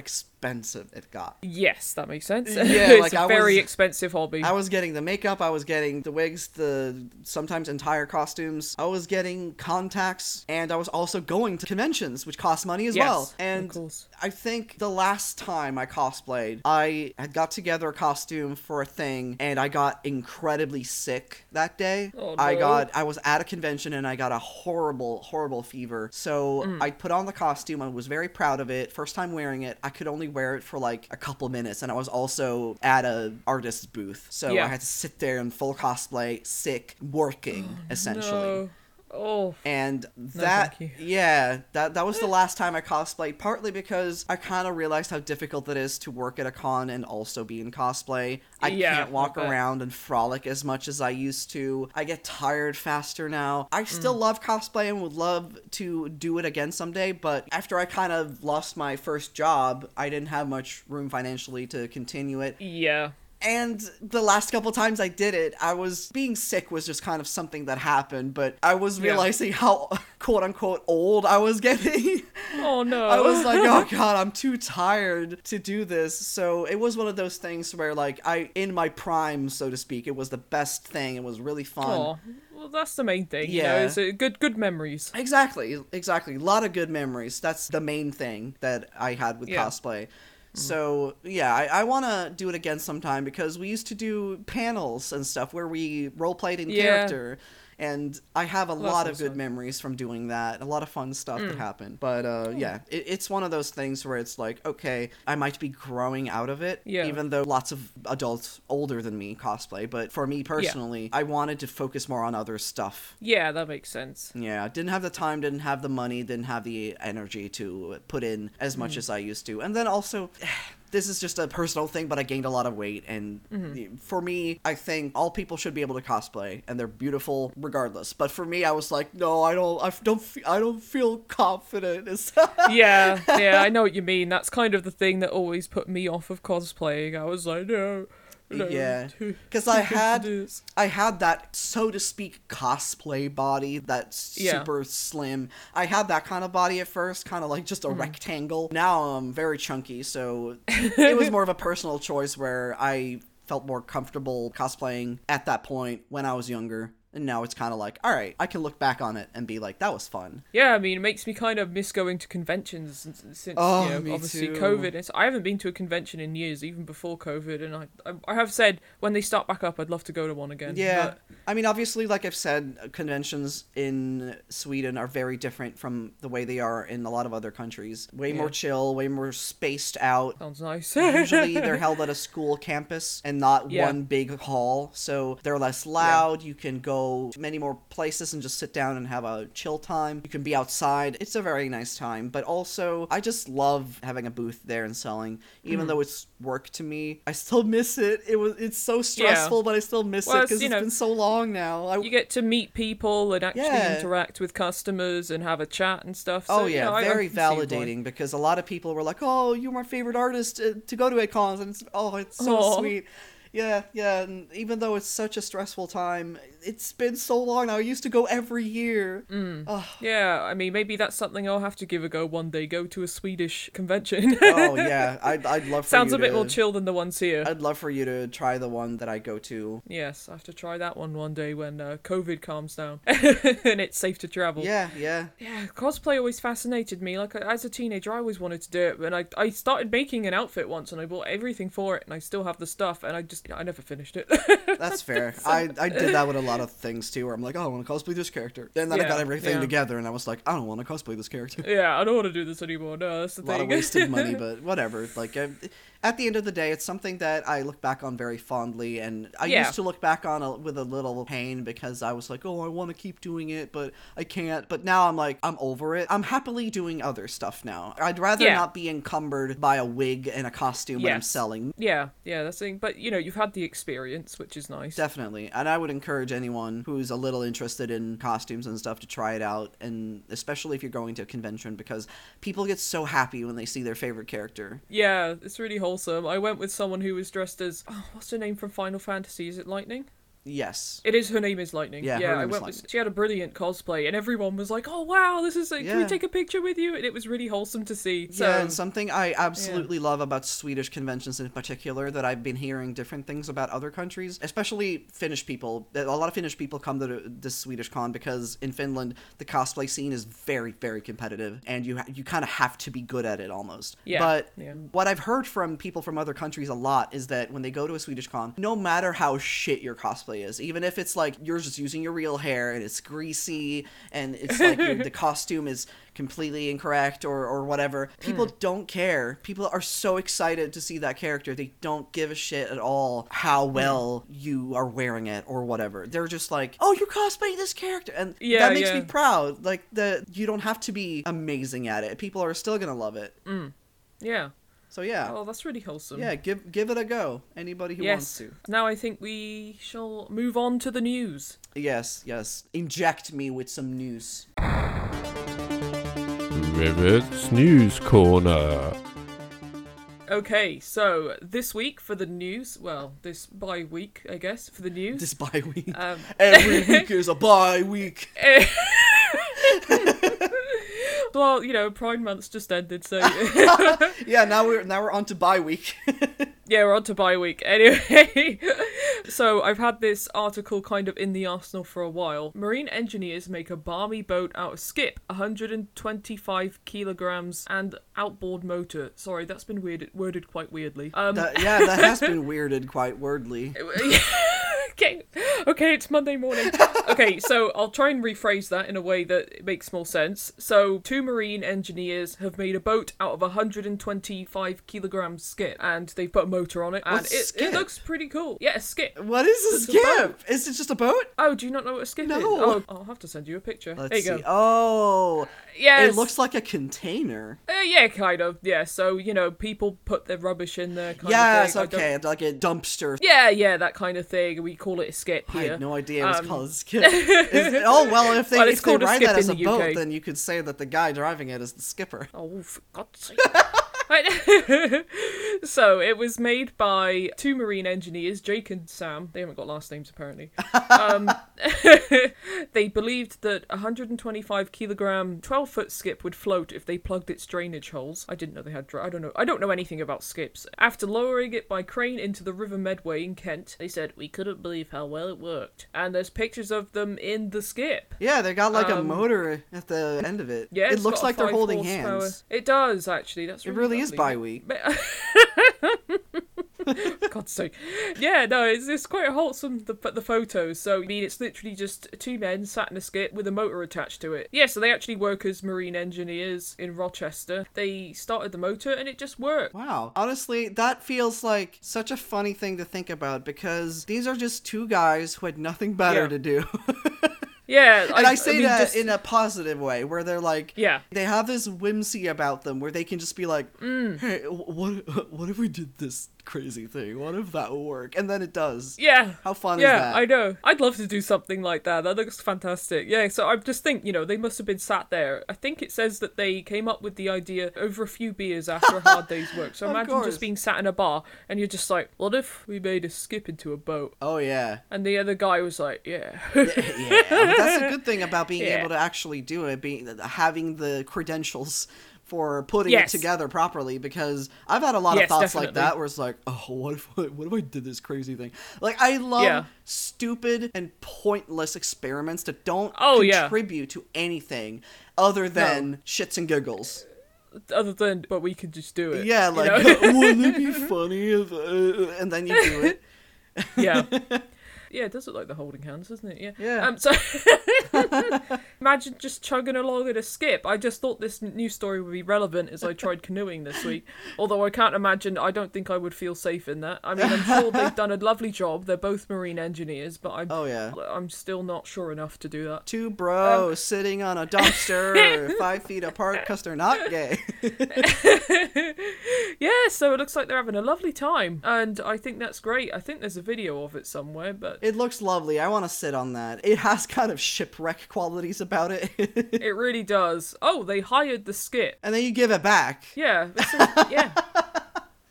expensive it got. Yes, that makes sense. Yeah, it's like a I very was- expensive hobby. I was getting the makeup, I was getting the wigs, the sometimes entire costumes. I was getting contacts, and I was also going to conventions, which cost money as Yes, well. And. I think the last time I cosplayed, I had got together a costume for a thing, and I got incredibly sick that day. Oh, no. I got I was at a convention and I got a horrible, horrible fever. So Mm. I put on the costume. I was very proud of it. First time wearing it. I could only wear it for like a couple minutes, and I was also at a artist's booth, so Yeah. I had to sit there in full cosplay, sick, working oh, essentially. No. Oh, And that, you. yeah, that that was the last time I cosplayed. Partly because I kind of realized how difficult it is to work at a con and also be in cosplay. I Yeah, can't walk I around and frolic as much as I used to. I get tired faster now. I Mm. still love cosplay and would love to do it again someday. But after I kind of lost my first job, I didn't have much room financially to continue it. yeah. And the last couple times I did it, I was being sick was just kind of something that happened, but I was Yeah. realizing how quote unquote old I was getting. Oh no. I was like, oh god, I'm too tired to do this. So it was one of those things where like I in my prime, so to speak, it was the best thing. It was really fun. Oh, well, that's the main thing. You Yeah. know, it's uh, good, good memories. Exactly, exactly. A lot of good memories. That's the main thing that I had with Yeah. cosplay. So yeah, I, I want to do it again sometime because we used to do panels and stuff where we role played in Yeah. character, and I have a that's lot of good memories from doing that. A lot of fun stuff Mm. that happened. But uh, yeah, it, it's one of those things where it's like, okay, I might be growing out of it, Yeah. even though lots of adults older than me cosplay. But for me personally, I wanted to focus more on other stuff. Yeah, that makes sense. Yeah, didn't have the time, didn't have the money, didn't have the energy to put in as much as I used to. And then also, this is just a personal thing, but I gained a lot of weight. And mm-hmm. for me, I think all people should be able to cosplay, and they're beautiful regardless. But for me, I was like, no, I don't, I don't, fe- I don't feel confident. Yeah, yeah, I know what you mean. That's kind of the thing that always put me off of cosplaying. I was like, no. Yeah. 'Cause I had- I had that, so to speak, cosplay body that's Yeah. super slim. I had that kind of body at first, kind of like just Mm-hmm. a rectangle. Now I'm very chunky, so it was more of a personal choice where I felt more comfortable cosplaying at that point when I was younger. And now it's kind of like, all right, I can look back on it and be like, that was fun. Yeah, I mean, it makes me kind of miss going to conventions since, since Oh, you know, obviously too. COVID. It's, I haven't been to a convention in years, even before COVID, and I, I, I have said when they start back up, I'd love to go to one again. Yeah. but- I mean, obviously, like I've said, conventions in Sweden are very different from the way they are in a lot of other countries. Way more chill, way more spaced out. sounds nice. Usually they're held at a school campus and not Yeah. one big hall, so they're less loud. You can go to many more places and just sit down and have a chill time. You can be outside. It's a very nice time, but also I just love having a booth there and selling. Even Mm-hmm. though it's work to me, I still miss it. It was it's so stressful, but I still miss Well, it because you it's know, been so long now. I, you get to meet people and actually Yeah. interact with customers and have a chat and stuff. Oh so, you yeah, know, I- I very can see why. validating because a lot of people were like, "Oh, you're my favorite artist uh, to go to at cons," and it's, oh, it's so Aw. sweet. Yeah, yeah, and even though it's such a stressful time, it's been so long. I used to go every year. Mm. Yeah, I mean, maybe that's something I'll have to give a go one day. Go to a Swedish convention. oh yeah, I'd, I'd love for Sounds a bit to, more chill than the ones here. I'd love for you to try the one that I go to. Yes, I have to try that one one day when uh, COVID calms down and it's safe to travel. Yeah, yeah. Yeah, cosplay always fascinated me. Like as a teenager, I always wanted to do it, and I I started making an outfit once, and I bought everything for it, and I still have the stuff, and I just I never finished it. That's fair. I, I did that with a lot of things too, where I'm like, oh, I want to cosplay this character. And then I got everything yeah. together, and I was like, I don't want to cosplay this character. yeah, I don't want to do this anymore. No, that's the a lot of wasted money, but whatever. Like uh, at the end of the day, it's something that I look back on very fondly, and I Yeah. used to look back on a, with a little pain because I was like, oh, I want to keep doing it, but I can't. But now I'm like, I'm over it. I'm happily doing other stuff now. I'd rather Yeah. not be encumbered by a wig and a costume when I'm selling. yeah, yeah, that's the thing. But you know, you've had the experience, which is nice. Definitely. And I would encourage anyone who's a little interested in costumes and stuff to try it out. And especially if you're going to a convention because people get so happy when they see their favorite character. Yeah, it's really wholesome. I went with someone who was dressed as oh, what's her name from Final Fantasy? Is it Lightning? Yes. It is her name is Lightning. Yeah, Yeah, I went. Lightning. With, she had a brilliant cosplay, and everyone was like, "Oh wow, this is. A, Can we take a picture with you?" And it was really wholesome to see. So, yeah, and something I absolutely love about Swedish conventions in particular that I've been hearing different things about other countries, especially Finnish people. A lot of Finnish people come to the Swedish con because in Finland the cosplay scene is very, very competitive, and you you kind of have to be good at it almost. Yeah, But yeah. what I've heard from people from other countries a lot is that when they go to a Swedish con, no matter how shit your cosplay is, even if it's like you're just using your real hair and it's greasy and it's like your, the costume is completely incorrect or, or whatever, people mm. don't care. People are so excited to see that character. They don't give a shit at all how mm. well you are wearing it or whatever. They're just like, oh, you're cosplaying this character. And Yeah, that makes yeah. me proud. Like, the you don't have to be amazing at it. People are still going to love it. Mm. yeah. So, yeah. Oh, that's really wholesome. Yeah, give give it a go. Anybody who wants Yes. to. Now I think we shall move on to the news. Yes, yes. Inject me with some news. River's News Corner. Okay, so this week for the news, well, this bye week, I guess, for the news. This bye week. Um, Every week is a bye week. well, you know, Pride Month's just ended, so Yeah, now we're now we're on to bye week. yeah, we're on to bye week. Anyway, so I've had this article kind of in the arsenal for a while. Marine engineers make a balmy boat out of skip, 125 kilograms, and outboard motor. Sorry, that's been weird, worded quite weirdly. Um, That- yeah, that has been weirded quite wordly. okay, okay, it's Monday morning. Okay, so I'll try and rephrase that in a way that makes more sense. So, two marine engineers have made a boat out of 125 kilogram skip, and they've put a motor on it, and What's it, skip? it looks pretty cool. Yeah, a skip. What is a It's a skip? Is it just a boat? Oh, do you not know what a skip No. is? Oh, I'll have to send you a picture. Let's there you see. go. Oh, Yes. it looks like a container. Uh, yeah, kind of. Yeah. So you know, people put their rubbish in there. Kind Yes, of thing. I don't- okay, like a dumpster. Yeah, yeah, that kind of thing. We call it a skip I here. had no idea it was Um, called a skip. Is- oh well, if they Well, it's if they called a write skip that as a the boat, UK. then you could say that the guy driving it is the skipper. Oh, for God's sake. So it was made by two marine engineers, Jake and Sam. They haven't got last names apparently. Um, they believed that a 125 kilogram, 12 foot skip would float if they plugged its drainage holes. I didn't know they had. Dra- I don't know. I don't know anything about skips. After lowering it by crane into the River Medway in Kent, they said we couldn't believe how well it worked. And there's pictures of them in the skip. Yeah, they got like a Um, motor at the end of it. Yeah, it looks like they're holding hands. It does actually. That's It really really is lovely. bye week. God's sake. Yeah, no, it's, it's quite wholesome, the, the photos. So, I mean, it's literally just two men sat in a skip with a motor attached to it. Yeah, so they actually work as marine engineers in Rochester. They started the motor and it just worked. Wow. Honestly, that feels like such a funny thing to think about because these are just two guys who had nothing better Yeah. to do. Yeah, and I, say mean, that just- in a positive way, where they're like, Yeah. they have this whimsy about them, where they can just be like, Mm. "Hey, what, what if we did this crazy thing? What if that would work?" And then it does. Yeah. How fun yeah, is that? Yeah, I know. I'd love to do something like that. That looks fantastic. Yeah, so I just think, you know, they must have been sat there. I think it says that they came up with the idea over a few beers after a hard day's work. So imagine course. just being sat in a bar and you're just like, what if we made a skip into a boat? Oh yeah. And the other guy was like, yeah. yeah, but that's a good thing about being Yeah. able to actually do it, being having the credentials for putting Yes. it together properly. Because I've had a lot of Yes, thoughts like that, where it's like, oh, what if what if I did this crazy thing? Like I love Yeah. stupid and pointless experiments that don't Oh, yeah. contribute to anything other than shits and giggles. Other than, but we could just do it. Yeah, you like know? wouldn't it be funny if, uh, and then you do it. yeah. Yeah, it does look like they're holding hands, doesn't it? Yeah. Yeah. Um, so imagine just chugging along at a skip. I just thought this news story would be relevant as I tried canoeing this week. Although I can't imagine, I don't think I would feel safe in that. I mean, I'm sure they've done a lovely job. They're both marine engineers, but I'm, Oh yeah. I'm still not sure enough to do that. Two bros Um, sitting on a dumpster five feet apart because they're not gay. Yeah, so it looks like they're having a lovely time, and I think that's great. I think there's a video of it somewhere, but It looks lovely. I want to sit on that. It has kind of shipwreck qualities about it. it really does. Oh, they hired the skip. and then you give it back. Yeah, yeah.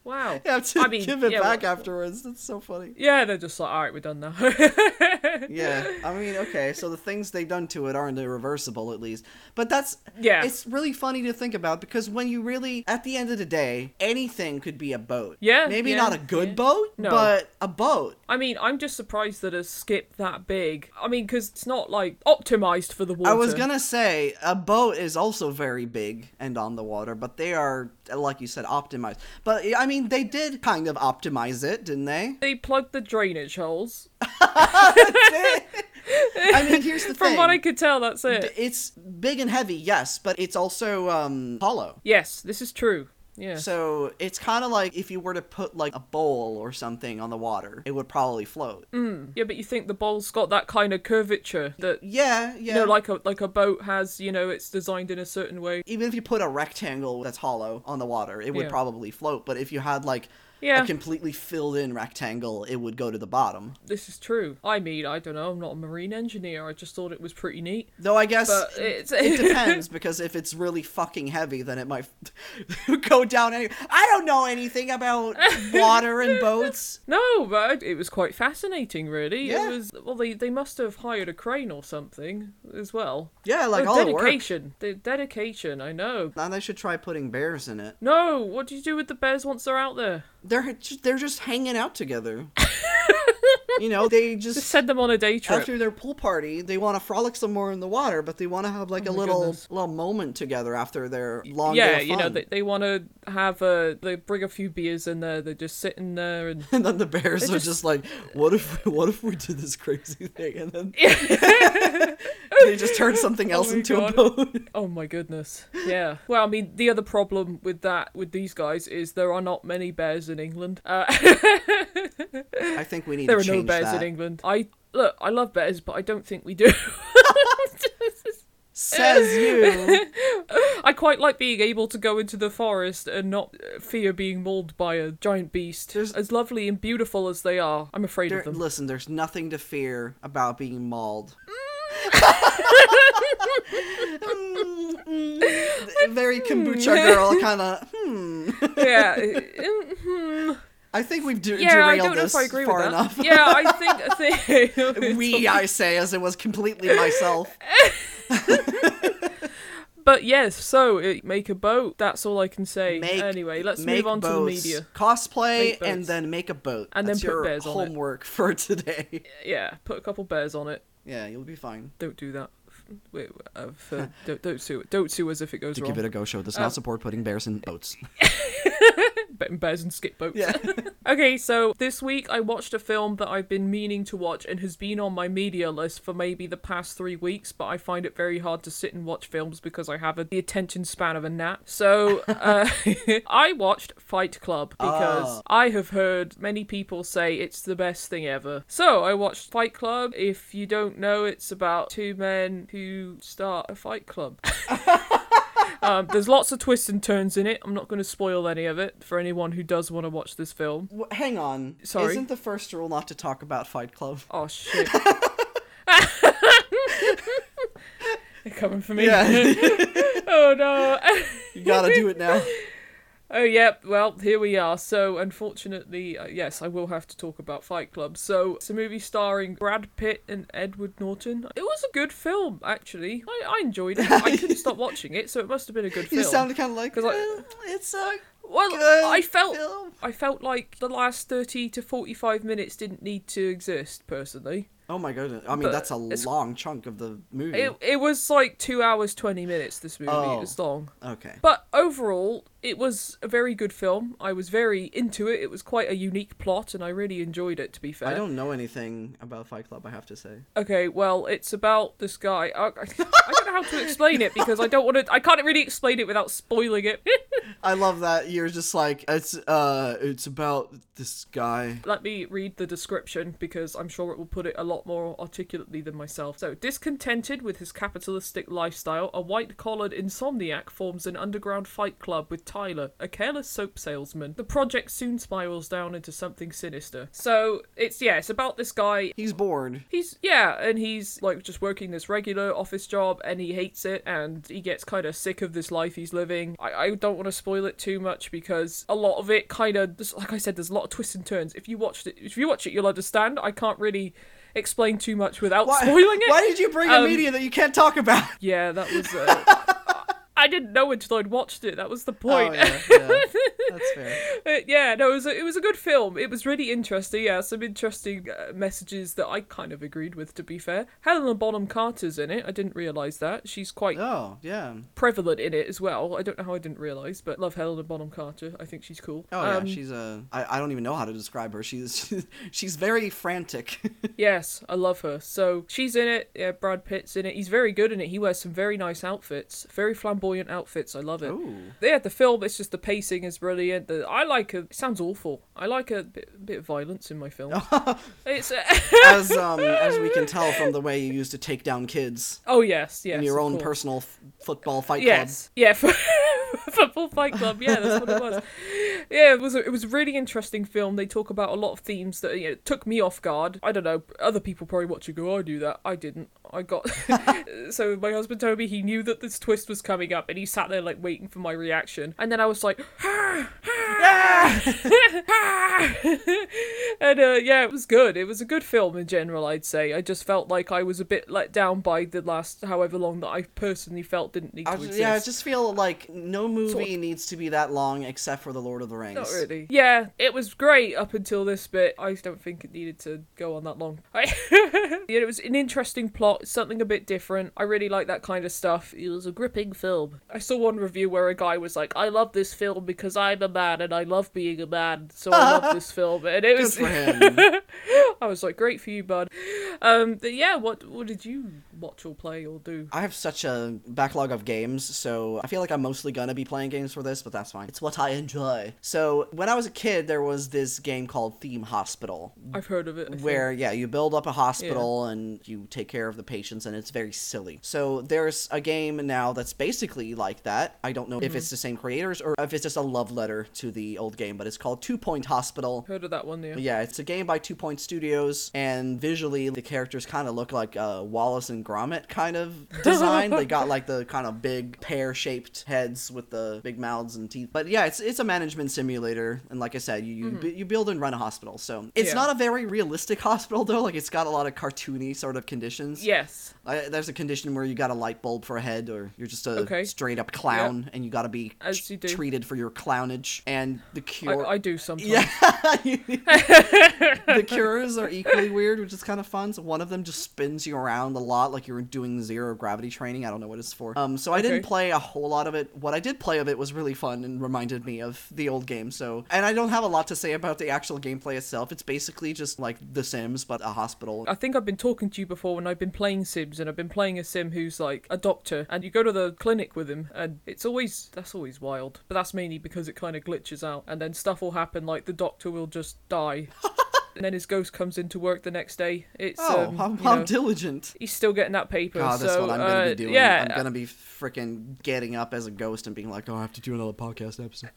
Wow. Have to I mean, give it yeah, back well- afterwards. That's so funny. Yeah, they're just like, all right, we're done now. Yeah, I mean, okay, so the things they've done to it aren't irreversible, at least. But that's Yeah. it's really funny to think about because when you really, at the end of the day, anything could be a boat. Yeah, maybe yeah, not a good yeah. boat, No. but a boat. I mean, I'm just surprised that a skip that big. I mean, because it's not like optimized for the water. I was gonna say a boat is also very big and on the water, but they are, like you said, optimized. But I mean, they did kind of optimize it, didn't they? They plugged the drainage holes. I mean, here's the From thing. what I could tell, that's it. It's big and heavy, yes, but it's also um, hollow. Yes, this is true. Yeah. So it's kind of like if you were to put like a bowl or something on the water, it would probably float. Mm. Yeah, but you think the bowl's got that kind of curvature that Yeah, yeah. you know, like a like a boat has. You know, it's designed in a certain way. even if you put a rectangle that's hollow on the water, it would Yeah. probably float. But if you had like Yeah. a completely filled in rectangle, it would go to the bottom. This is true. I mean, I don't know. I'm not a marine engineer. I just thought it was pretty neat. Though I guess it's- it depends because if it's really fucking heavy, then it might go down. Any- I don't know anything about water and boats. No, but it was quite fascinating, really. Yeah. It was well, they they must have hired a crane or something as well. Yeah, like Oh, all the work. dedication, the dedication. I know. Now they should try putting bears in it. No, what do you do with the bears once they're out there? They're ju- they're just hanging out together. you know, they Just just send them on a day trip. after their pool party, they want to frolic some more in the water, but they want to have like oh a Oh my little goodness. little moment together after their long day yeah, you know, they, they want to have a. They bring a few beers in there. They're just sitting there and. and then the bears are just- just like, "What if what if we did this crazy thing?" And then they just turn something oh else my into a God. boat. Oh my goodness. Yeah. Well, I mean, the other problem with that, with these guys, is there are not many bears in England. Uh, I think we need there are no bears that. in England. I look, I love bears, but I don't think we do. Says you. I quite like being able to go into the forest and not fear being mauled by a giant beast. There's- As lovely and beautiful as they are, I'm afraid There- of them. listen, there's nothing to fear about being mauled. Mm, mm, Very kombucha girl, kind of. Hmm. Yeah. uh, hmm. I think we've de- Yeah, I derailed don't know this if I agree far with that. enough. Yeah, I think I think we, I say, as it was completely myself. But yes, so uh, make a boat. That's all I can say. Make, anyway, let's move on boats, to the media. Cosplay and then make a boat. And then put your bears on it. homework for today. Yeah, put a couple bears on it. Yeah, you'll be fine. Don't do that. Wait, uh, for, don't don't sue. Don't sue us if it goes To wrong. give it a go show does Um, not support putting bears in boats. Bears and skip boats. Yeah. Okay, so this week I watched a film that I've been meaning to watch and has been on my media list for maybe the past three weeks, but I find it very hard to sit and watch films because I have a, the attention span of a gnat. So uh, I watched Fight Club because Oh. I have heard many people say it's the best thing ever. So I watched Fight Club. If you don't know, it's about two men who start a fight club. Um, there's lots of twists and turns in it. I'm not going to spoil any of it for anyone who does want to watch this film. W- hang on. Sorry? Isn't the first rule not to talk about Fight Club? Oh shit! They're coming for me. Yeah. oh no. you gotta do it now. Oh yep. Well, here we are. So unfortunately, uh, yes, I will have to talk about Fight Club. So it's a movie starring Brad Pitt and Edward Norton. It was a good film, actually. I, I enjoyed it. I couldn't stop watching it, so it must have been a good film. You film. sounded kind of like, 'Cause I- "Eh, it's a well, good I felt film. I felt like the last 30 to 45 minutes didn't need to exist, personally. Oh my goodness. I mean, But that's a long chunk of the movie. It, it was like 2 hours 20 minutes, this movie. Oh. It was long. Okay. But overall, it was a very good film. I was very into it. It was quite a unique plot, and I really enjoyed it, to be fair. I don't know anything about Fight Club, I have to say. Okay, well, it's about this guy. I, I don't know how to explain it because I don't want to. I can't really explain it without spoiling it. I love that you're just like it's uh it's about this guy. Let me read the description because I'm sure it will put it a lot more articulately than myself. So, discontented with his capitalistic lifestyle, a white collared insomniac forms an underground fight club with Tyler, a careless soap salesman. The project soon spirals down into something sinister. So, it's, yeah, it's about this guy. He's bored. He's, yeah, and he's like just working this regular office job and he hates it and he gets kind of sick of this life he's living. I, I don't want to spoil it too much because a lot of it kind of, like I said, there's a lot of twists and turns. If you watched it, if you watch it, you'll understand. I can't really explain too much without Why, spoiling it. why did you bring a Um, media that you can't talk about? Yeah, that was. Uh, I didn't know until I'd watched it. That was the point. Oh, yeah, yeah. That's fair. Uh, yeah, no, it was a, it was a good film. It was really interesting. Yeah, some interesting uh, messages that I kind of agreed with. To be fair, Helena Bonham Carter's in it. I didn't realize that she's quite Oh, yeah. prevalent in it as well. I don't know how I didn't realize, but love Helena Bonham Carter. I think she's cool. Oh yeah, Um, she's a. I, I don't even know how to describe her. She's she's very frantic. Yes, I love her. So she's in it. Yeah, Brad Pitt's in it. He's very good in it. He wears some very nice outfits, very flamboyant outfits. I love it. Ooh. Yeah, the film. It's just the pacing is brilliant. The, I like a. It sounds awful. I like a bit, bit of violence in my film. it's. Uh, as um as we can tell from the way you used to take down kids oh yes, yes. in your own course. personal f- football fight Yes, yeah, for, football fight club. Yeah, that's what it was. Yeah, it was. A, it was a really interesting film. They talk about a lot of themes that you know, took me off guard. I don't know. Other people probably watch and go, "I do that." I didn't. I got. so my husband told me he knew that this twist was coming up, and he sat there like waiting for my reaction. And then I was like, uh, yeah, it was good. It was a good film in general, I'd say. I just felt like I was a bit let down by the last however long that I personally felt didn't need to I, exist. yeah, I just feel like no movie needs to be that long except for The Lord of the Rings. Not really. Yeah, it was great up until this bit. I just don't think it needed to go on that long. I, yeah, it was an interesting plot, something a bit different. I really like that kind of stuff. It was a gripping film. I saw one review where a guy was like, "I love this film because I'm a man and I love being a man, so I love this film." And it was. I was like, "Great for you, bud." Um, but yeah, what what did you watch or play or do? I have such a backlog of games, so I feel like I'm mostly gonna be playing games for this, but that's fine. It's what I enjoy. So when I was a kid, there was this game called Theme Hospital, I've heard of it. I think. where yeah you build up a hospital and you take care of the patients and it's very silly so there's a game now that's basically like that i don't know if it's the same creators or if it's just a love letter to the old game but it's called two point hospital heard of that one? Yeah. yeah, it's a game by Two Point Studios, and visually the characters kind of look like uh, Wallace and Gromit kind of design. they got like the kind of big pear-shaped heads with the big mouths and teeth. But yeah, it's it's a management simulator, and like I said, you you, bu- you build and run a hospital. So it's Mm-hmm. Yeah. not a very realistic hospital though. Like it's got a lot of cartoony sort of conditions. Yes. Uh, there's a condition where you got a light bulb for a head, or you're just a Okay. straight up clown, and you got to be As you do. treated for your clownage. And the cure. I, I do sometimes. Yeah. the cures are equally weird, which is kind of fun. So one of them just spins you around a lot, like you're doing zero gravity training. I don't know what it's for. Um, so I didn't play a whole lot of it. What I did play of it was really fun and reminded me of the old game. So, and I don't have a lot to say about the actual gameplay itself. It's basically just like The Sims, but a hospital. I think I've been talking to you before when I've been playing Sims, and I've been playing a Sim who's like a doctor, and you go to the clinic with him, and it's always that's always wild. But that's mainly because it kind of glitches out, and then stuff will happen, like the doctor will just die. And then his ghost comes into work the next day. It's Oh, um, how, you how know, diligent! he's still getting that paper. God, that's so, what I'm gonna uh, be doing. Yeah, I'm gonna be freaking getting up as a ghost and being like, "Oh, I have to do another podcast episode."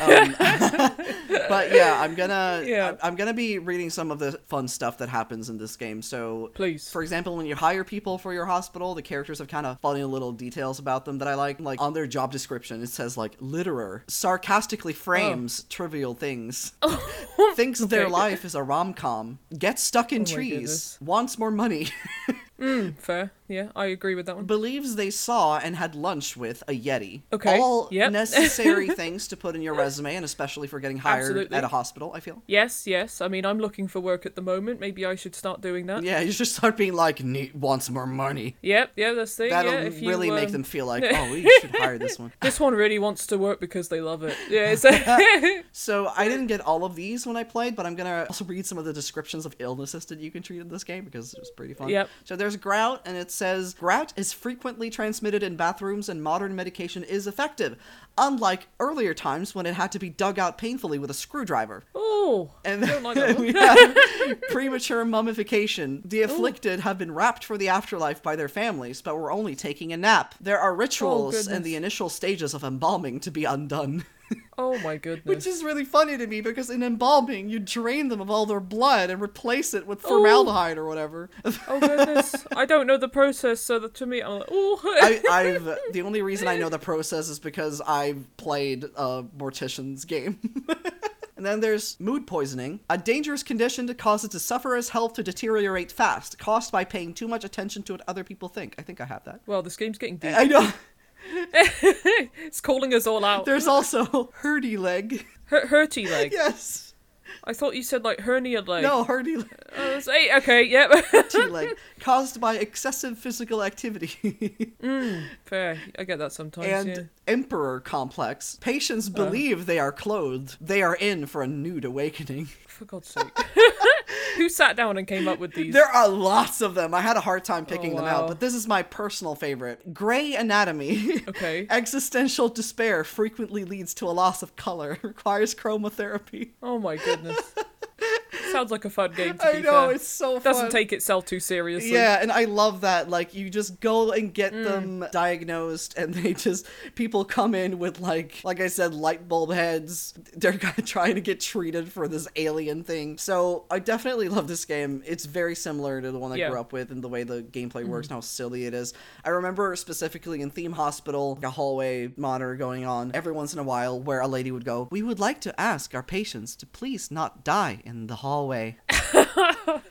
Um, but yeah, I'm gonna Yeah. I'm gonna be reading some of the fun stuff that happens in this game. So, Please. for example, when you hire people for your hospital, the characters have kind of funny little details about them that I like. Like on their job description, it says like litterer, sarcastically frames trivial things, thinks their life is a rom com, gets stuck in Oh trees, wants more money. fair. Yeah, I agree with that one. believes they saw and had lunch with a Yeti. Okay, All yep. necessary things to put in your resume, and especially for getting hired Absolutely. at a hospital, I feel. Yes, yes. I mean, I'm looking for work at the moment. Maybe I should start doing that. Yeah, you should start being like, "Need wants more money. Yep, yeah, that's the thing. That'll yeah, if you, really make um, them feel like, oh, we should hire this one. This one really wants to work because they love it. Yeah, it's So I didn't get all of these when I played, but I'm gonna also read some of the descriptions of illnesses that you can treat in this game because it was pretty fun. Yep. So there's grout, and it says grout is frequently transmitted in bathrooms, and modern medication is effective, unlike earlier times when it had to be dug out painfully with a screwdriver. oh, And don't like then we have premature mummification. The afflicted have been wrapped for the afterlife by their families, but were only taking a nap. There are rituals Oh, and the initial stages of embalming to be undone. Oh my goodness. Which is really funny to me because in embalming, you drain them of all their blood and replace it with oh. formaldehyde or whatever. Oh goodness, I don't know the process, so that to me, I'm like, oh. I, I've the only reason I know the process is because I've played a mortician's game. and then there's mood poisoning, a dangerous condition that causes the sufferer's health to deteriorate fast, caused by paying too much attention to what other people think. I think I have that. well, this game's getting deep. I know. it's calling us all out. There's also hurty leg. Her- hurty leg. Yes. I thought you said like hernia leg. No, hurty leg. I was eight. Okay, yep. T leg caused by excessive physical activity mm, Fair. I get that sometimes. and yeah. emperor complex. Patients uh. believe they are clothed. They are in for a nude awakening. For God's sake. Who sat down and came up with these? There are lots of them. I had a hard time oh, picking them out, but this is my personal favorite. Gray anatomy. Okay. Existential despair frequently leads to a loss of color. Requires chromotherapy. Oh my goodness. Sounds like a fun game to I be know fair. it's so fun. Doesn't take itself too seriously. Yeah, and I love that. Like, you just go and get Mm. them diagnosed, and they just people come in with like, like I said, light bulb heads. They're trying to get treated for this alien thing. So I definitely love this game. It's very similar to the one I Yeah. Grew up with, and the way the gameplay works and how silly it is. I remember specifically in Theme Hospital, a hallway monitor going on every once in a while, where a lady would go, "We would like to ask our patients to please not die in the hallway."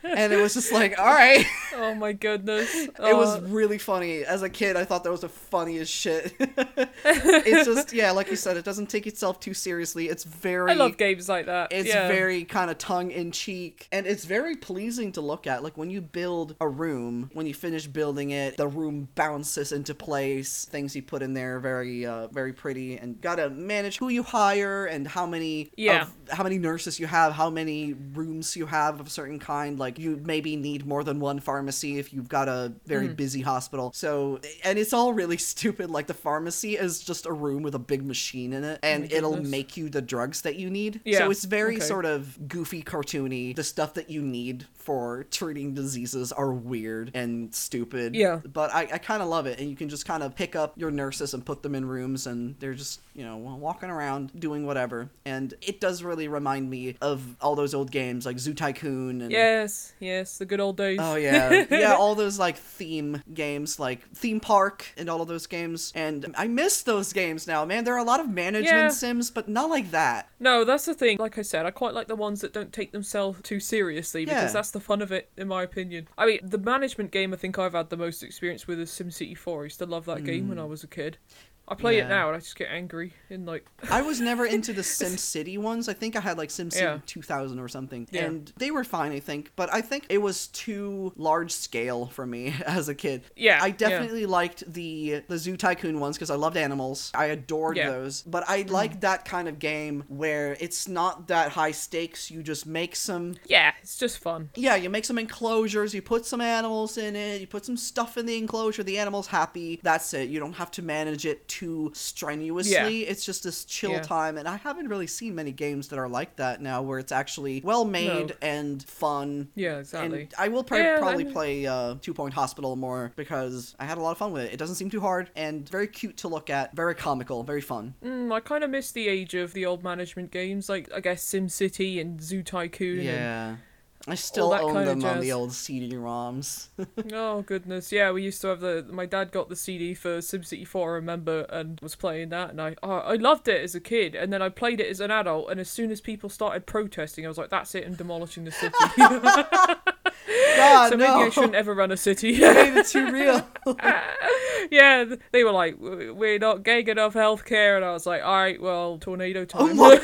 and it was just like, all right. Oh my goodness. It was Oh, really funny. As a kid, I thought that was the funniest shit. it's just, yeah, like you said, it doesn't take itself too seriously. It's very. I love games like that. It's yeah. very kind of tongue in cheek, and it's very pleasing to look at. Like when you build a room, when you finish building it, the room bounces into place. Things you put in there are very, uh, very pretty, and gotta manage who you hire and how many, Yeah. of- how many nurses you have, how many rooms you have of a certain kind. Like you maybe need more than one pharmacy if you've got a very Mm. busy hospital. So, and it's all really stupid. Like the pharmacy is just a room with a big machine in it, and my it'll make you the drugs that you need. Yeah, So it's very okay. sort of goofy, cartoony. The stuff that you need for treating diseases are weird and stupid. Yeah. But I, I kind of love it. And you can just kind of pick up your nurses and put them in rooms, and they're just, you know, walking around doing whatever. And it does really remind me of all those old games like Zoo Tycoon and. Yes, yes, the good old days. Oh yeah, yeah, all those like theme games, like Theme Park, and all of those games, and I miss those games now, man. There are a lot of management Yeah. sims, but not like that. No, that's the thing. Like I said, I quite like the ones that don't take themselves too seriously because Yeah. that's the fun of it, in my opinion. I mean, the management game I think I've had the most experience with is SimCity 4. I used to love that game when mm. I was a kid. I play Mm. Yeah. it now and I just get angry in like. I was never into the Sim City ones. I think I had like Sim City Yeah. 2000 or something, Yeah. and they were fine, I think. But I think it was too large scale for me as a kid. Yeah, I definitely liked the the Zoo Tycoon ones because I loved animals. I adored those. But I like that kind of game where it's not that high stakes. You just make some Yeah, it's just fun. yeah, you make some enclosures, you put some animals in it, you put some stuff in the enclosure, the animal's happy. That's it. You don't have to manage it too strenuously. It's just this chill Yeah. time. And I haven't really seen many games that are like that now where it's actually well made No. and fun. Yeah, exactly. And I will pr- Yeah, probably I'm- play uh, Two Point Hospital more because I had a lot of fun with it. It doesn't seem too hard and very cute to look at, very comical, very fun. Mm, I kind of miss the age of the old management games, like I guess SimCity and Zoo Tycoon. and- Yeah. I still that own kinda them on the old CD-ROMs. Oh goodness, yeah, we used to have the. My dad got the CD for SimCity 4, I remember, and was playing that, and I oh, I loved it as a kid, and then I played it as an adult, and as soon as people started protesting, I was like, that's it, I'm demolishing the city. God, so maybe no. I shouldn't ever run a city. made it too real. yeah, they were like, we're not getting enough healthcare, and I was like, all right, well, tornado Oh time. god!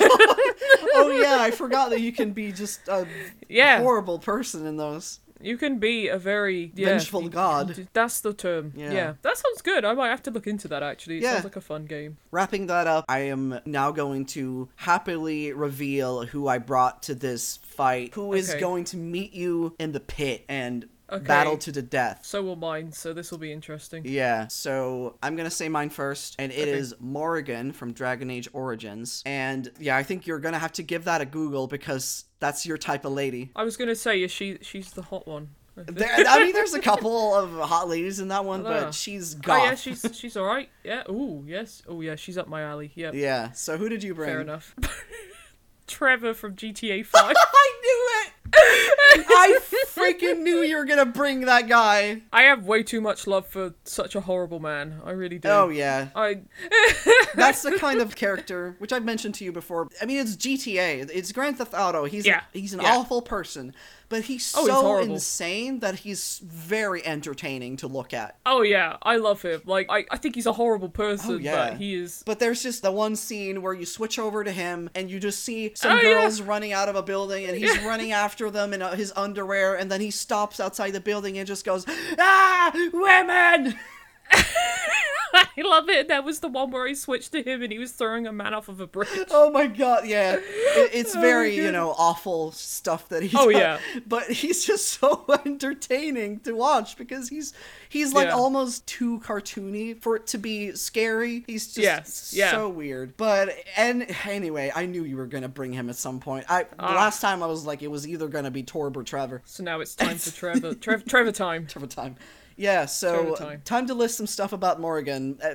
Oh yeah, I forgot that you can be just a yeah, horrible person in those. You can be a very yeah, Vengeful god. That's the term. Yeah. Yeah. that sounds good. I might have to look into that. Actually, it Yeah. sounds like a fun game. Wrapping that up, I am now going to happily reveal who I brought to this fight, who is Okay. going to meet you in the pit and Okay. battle to the death. So will mine. So this will be interesting. Yeah, so I'm gonna say mine first, and it is Okay. Morrigan from Dragon Age Origins. And yeah, I think you're gonna have to give that a Google because that's your type of lady. I was gonna say, is she? She's the hot one. There, I mean, there's a couple of hot ladies in that one, but ah. she's Oh goth. yeah, she's she's all right. Yeah. Ooh, yes. Oh yeah, she's up my alley. Yep. Yeah. So who did you bring? Fair enough. Trevor from GTA 5. I knew it. I freaking knew you were gonna bring that guy. I have way too much love for such a horrible man. I really do. Oh yeah, I that's the kind of character which I've mentioned to you before. I mean, it's GTA. It's Grand Theft Auto. He's Yeah, he's an yeah. awful person, but he's Oh, so horrible. insane that he's very entertaining to look at. Oh yeah, I love him. Like I, I think he's a horrible person, Oh, yeah. but he is But there's just the one scene where you switch over to him and you just see some Oh, yeah. girls running out of a building and he's running after them in his underwear and then he stops outside the building and just goes, "Ah, women!" I love it. That was the one where I switched to him and he was throwing a man off of a bridge. Oh my god, yeah. It, it's Oh, very, you know, awful stuff that he's Oh, yeah. But he's just so entertaining to watch because he's he's like Yeah. almost too cartoony for it to be scary. He's just Yes, yeah. so weird. But and anyway, I knew you were gonna bring him at some point. I the Ah. last time I was like it was either gonna be Torb or Trevor. So now it's time for Trevor. Trev- Trevor time. Trevor time. Yeah, so time. time to list some stuff about Morrigan. Uh,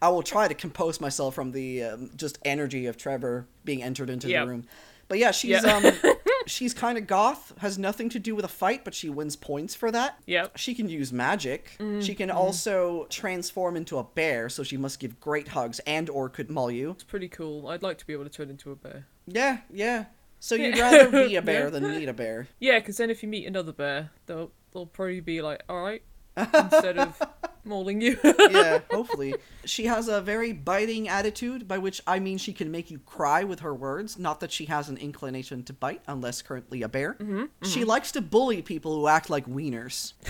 I will try to compose myself from the um, just energy of Trevor being entered into Yep. the room. But yeah, she's um she's kind of goth, has nothing to do with a fight, but she wins points for that. Yep. She can use magic. Mm-hmm. She can also transform into a bear, so she must give great hugs and or could maul you. It's pretty cool. I'd like to be able to turn into a bear. Yeah, yeah. So you'd Yeah. rather be a bear Yeah. than meet a bear. Yeah, because then if you meet another bear, they'll they'll probably be like, all right, instead of molding you. yeah, hopefully. She has a very biting attitude, by which I mean she can make you cry with her words. Not that she has an inclination to bite, unless currently a bear. Mm-hmm, She likes to bully people who act like wieners.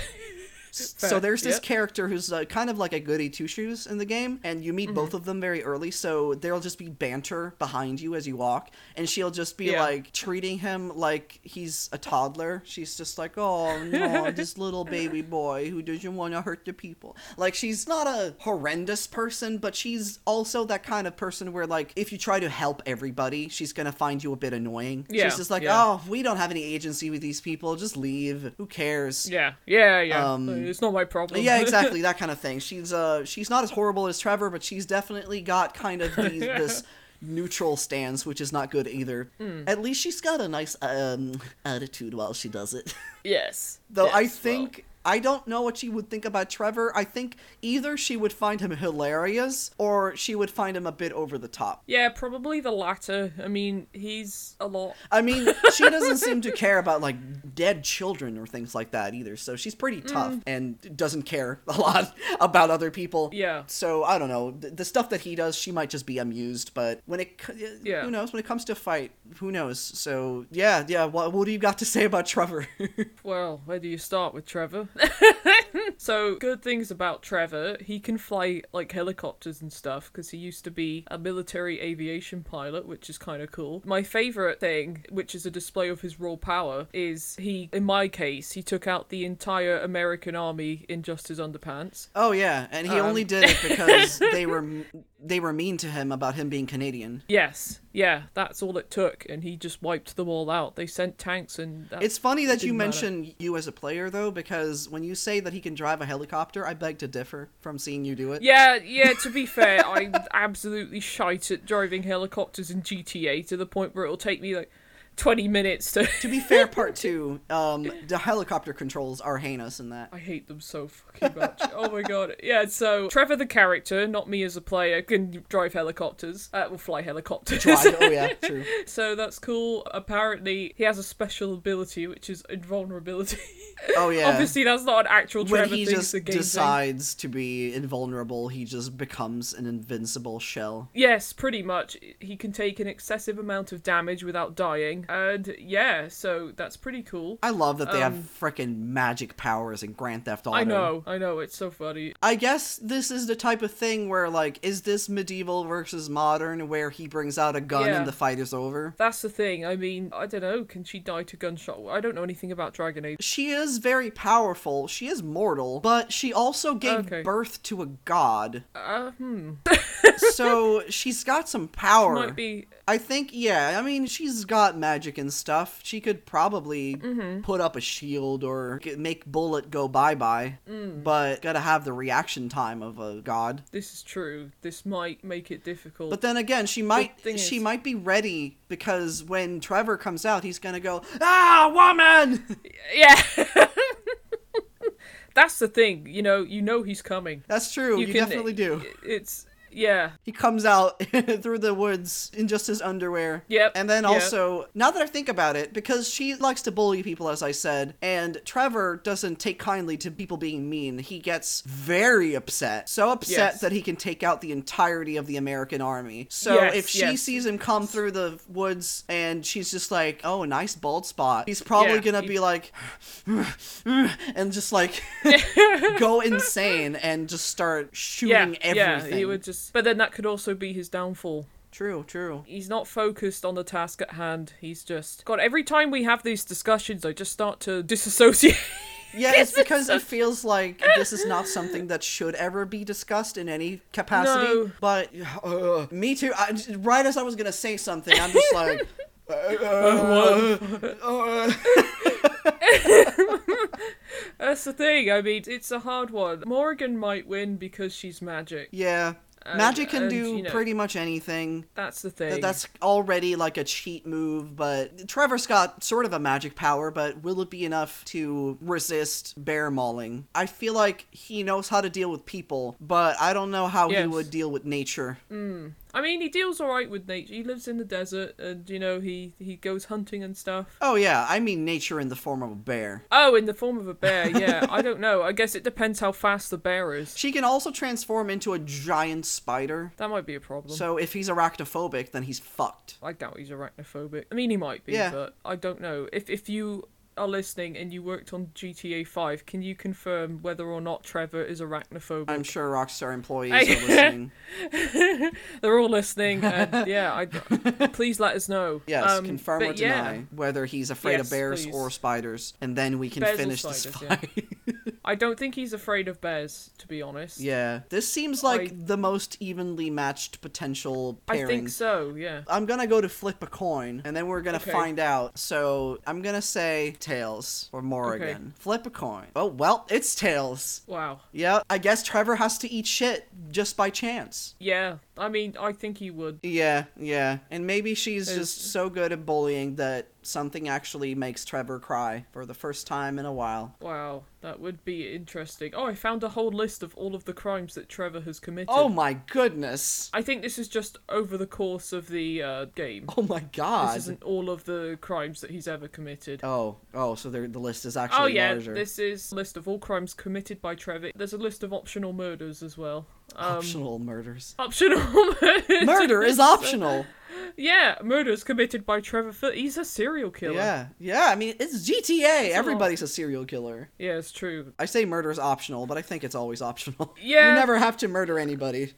so there's this yep. character who's uh, kind of like a goody two shoes in the game, and you meet Mm-hmm. both of them very early. So there'll just be banter behind you as you walk, and she'll just be Yeah. like treating him like he's a toddler. She's just like, "Oh no, this little baby boy who doesn't want to hurt the people." Like she's not a horrendous person, but she's also that kind of person where like if you try to help everybody, she's gonna find you a bit annoying. Yeah, she's just like, yeah. "Oh, we don't have any agency with these people. Just leave. Who cares?" yeah, yeah, yeah. Um, it's not my problem. Yeah, exactly that kind of thing. She's uh she's not as horrible as Trevor, but she's definitely got kind of these, this neutral stance, which is not good either. Hmm. At least she's got a nice um attitude while she does it. yes. Though I yes, well, think I don't know what she would think about Trevor. I think either she would find him hilarious or she would find him a bit over the top. yeah, probably the latter. I mean, he's a lot. I mean, she doesn't seem to care about like dead children or things like that either. So she's pretty mm. tough and doesn't care a lot about other people. Yeah. So I don't know. The, the stuff that he does, she might just be amused. But when it, uh, Yeah. who knows? When it comes to fight, who knows? So yeah, yeah. What, what do you got to say about Trevor? Well, where do you start with Trevor? so, good things about Trevor, he can fly like helicopters and stuff because he used to be a military aviation pilot, which is kind of cool. My favorite thing, which is a display of his raw power, is he, in my case, he took out the entire American army in just his underpants. oh yeah, and he Um. only did it because they were they were mean to him about him being Canadian. Yes, yeah, that's all it took, and he just wiped them all out. They sent tanks, and that, It's funny that you matter. mention you as a player though, because when you say that he can drive a helicopter, I beg to differ from seeing you do it. Yeah, yeah, to be fair, I'm absolutely shite at driving helicopters in GTA to the point where it'll take me like 20 minutes to. To be fair, part two, um, the helicopter controls are heinous in that. I hate them so fucking much. oh my god. Yeah, so Trevor the character, not me as a player, can drive helicopters. Uh, will fly helicopters. Drive, oh yeah, true. so that's cool. Apparently, he has a special ability, which is invulnerability. Oh yeah. Obviously, that's not an actual when he thing, just game thing. decides to be invulnerable, he just becomes an invincible shell. Yes, pretty much. He can take an excessive amount of damage without dying. And yeah, so that's pretty cool. I love that they Um, have frickin' magic powers in Grand Theft Auto. I know, I know, it's so funny. I guess this is the type of thing where, like, is this medieval versus modern, where he brings out a gun Yeah. and the fight is over? That's the thing. I mean, I don't know. Can she die to gunshot? I don't know anything about Dragon Age. She is very powerful. She is mortal, but she also gave Okay. birth to a god. Uh, hmm. so she's got some power. Might be. I think, yeah. I mean, she's got magic and stuff. She could probably put up a shield or make Bullet go bye bye. But gotta have the reaction time of a god. This is true. This might make it difficult. But then again, she might she is- might be ready because when Trevor comes out, he's gonna go ah woman. yeah. That's the thing. You know, you know he's coming. That's true. You, definitely do. It's yeah. He comes out through the woods in just his underwear. Yep, And then yep. also, now that I think about it, because she likes to bully people, as I said, and Trevor doesn't take kindly to people being mean, he gets very upset. So upset Yes. that he can take out the entirety of the American army. So Yes, if she yes. sees him come through the woods and she's just like, oh, nice bald spot, he's probably Yeah, gonna he- be like, and just like go insane and just start shooting yeah, everything. yeah, he would just. But then that could also be his downfall. True, true. He's not focused on the task at hand. He's just God. Every time we have these discussions, I just start to disassociate. Yeah, it's because it feels like this is not something that should ever be discussed in any capacity. No. But uh, me too. I, right as I was gonna say something, I'm just like. uh, uh, uh, That's the thing. I mean, it's a hard one. Morrigan might win because she's magic. yeah, magic can and, do you know, pretty much anything. That's the thing. That's already like a cheat move, but Trevor's got sort of a magic power, but will it be enough to resist bear mauling? I feel like he knows how to deal with people, but I don't know how he would deal with nature. Mm. I mean, he deals all right with nature. He lives in the desert, and you know, he he goes hunting and stuff. Oh yeah, I mean nature in the form of a bear. Oh, in the form of a bear. Yeah, I don't know. I guess it depends how fast the bear is. She can also transform into a giant spider. That might be a problem. So if he's arachnophobic, then he's fucked. I doubt he's arachnophobic. I mean, he might be, Yeah. but I don't know. If if you are listening and you worked on GTA 5, can you confirm whether or not Trevor is arachnophobic? I'm sure Rockstar employees I- are listening. They're all listening, and yeah, I, please let us know. Yes, Um, confirm or deny yeah, whether he's afraid Yes, of bears please. or spiders, and then we can Bears finish this spiders, yeah. I don't think he's afraid of bears, to be honest. Yeah, this seems like I- the most evenly matched potential pairing. I think so. Yeah. I'm gonna go to flip a coin, and then we're gonna Okay. find out. So I'm gonna say tails or Morrigan. Flip a coin. Oh well, it's tails. Wow. Yeah, I guess Trevor has to eat shit just by chance. Yeah. I mean, I think he would. Yeah, yeah, and maybe she's Is- just so good at bullying that something actually makes Trevor cry for the first time in a while. Wow, that would be interesting. Oh, I found a whole list of all of the crimes that Trevor has committed. Oh my goodness! I think this is just over the course of the uh, game. Oh my god! This isn't all of the crimes that he's ever committed. Oh, oh, so the list is actually Oh yeah, larger. this is a list of all crimes committed by Trevor. There's a list of optional murders as well. Um, Optional murders. Optional murders. Murder is optional. Yeah, murders committed by Trevor. Phil- He's a serial killer. Yeah, yeah. I mean, it's GTA. Everybody's a serial killer. Yeah, it's true. I say murder is optional, but I think it's always optional. Yeah. You never have to murder anybody.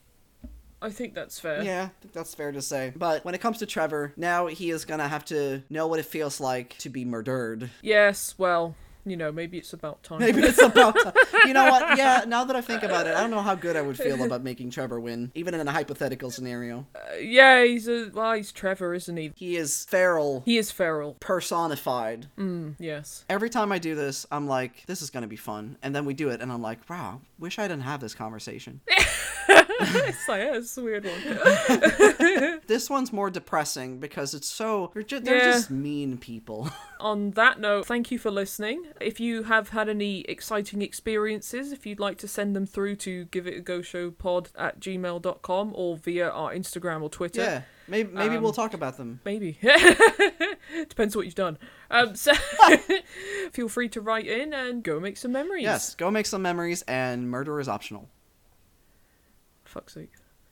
I think that's fair. Yeah, I think that's fair to say. But when it comes to Trevor, now he is gonna have to know what it feels like to be murdered. Yes. Well, you know, maybe it's about time. Maybe it's about time. You know what? Yeah, now that I think about it, I don't know how good I would feel about making Trevor win, even in a hypothetical scenario. Uh, yeah, he's a well, he's Trevor, isn't he? He is feral, He is feral. personified. Mm, yes. Every time I do this, I'm like, this is gonna be fun. And then we do it, and I'm like, wow, wish I didn't have this conversation. it's like, yeah, it's a weird one. this one's more depressing because it's so they're, ju- they're Yeah. just mean people. On that note, thank you for listening. If you have had any exciting experiences, if you'd like to send them through to give it a go show pod at gmail.com or via our Instagram or Twitter. yeah, maybe maybe Um, we'll talk about them. Maybe. Depends what you've done. Um, so feel free to write in and go make some memories. Yes, go make some memories, and murder is optional. Fuck's sake.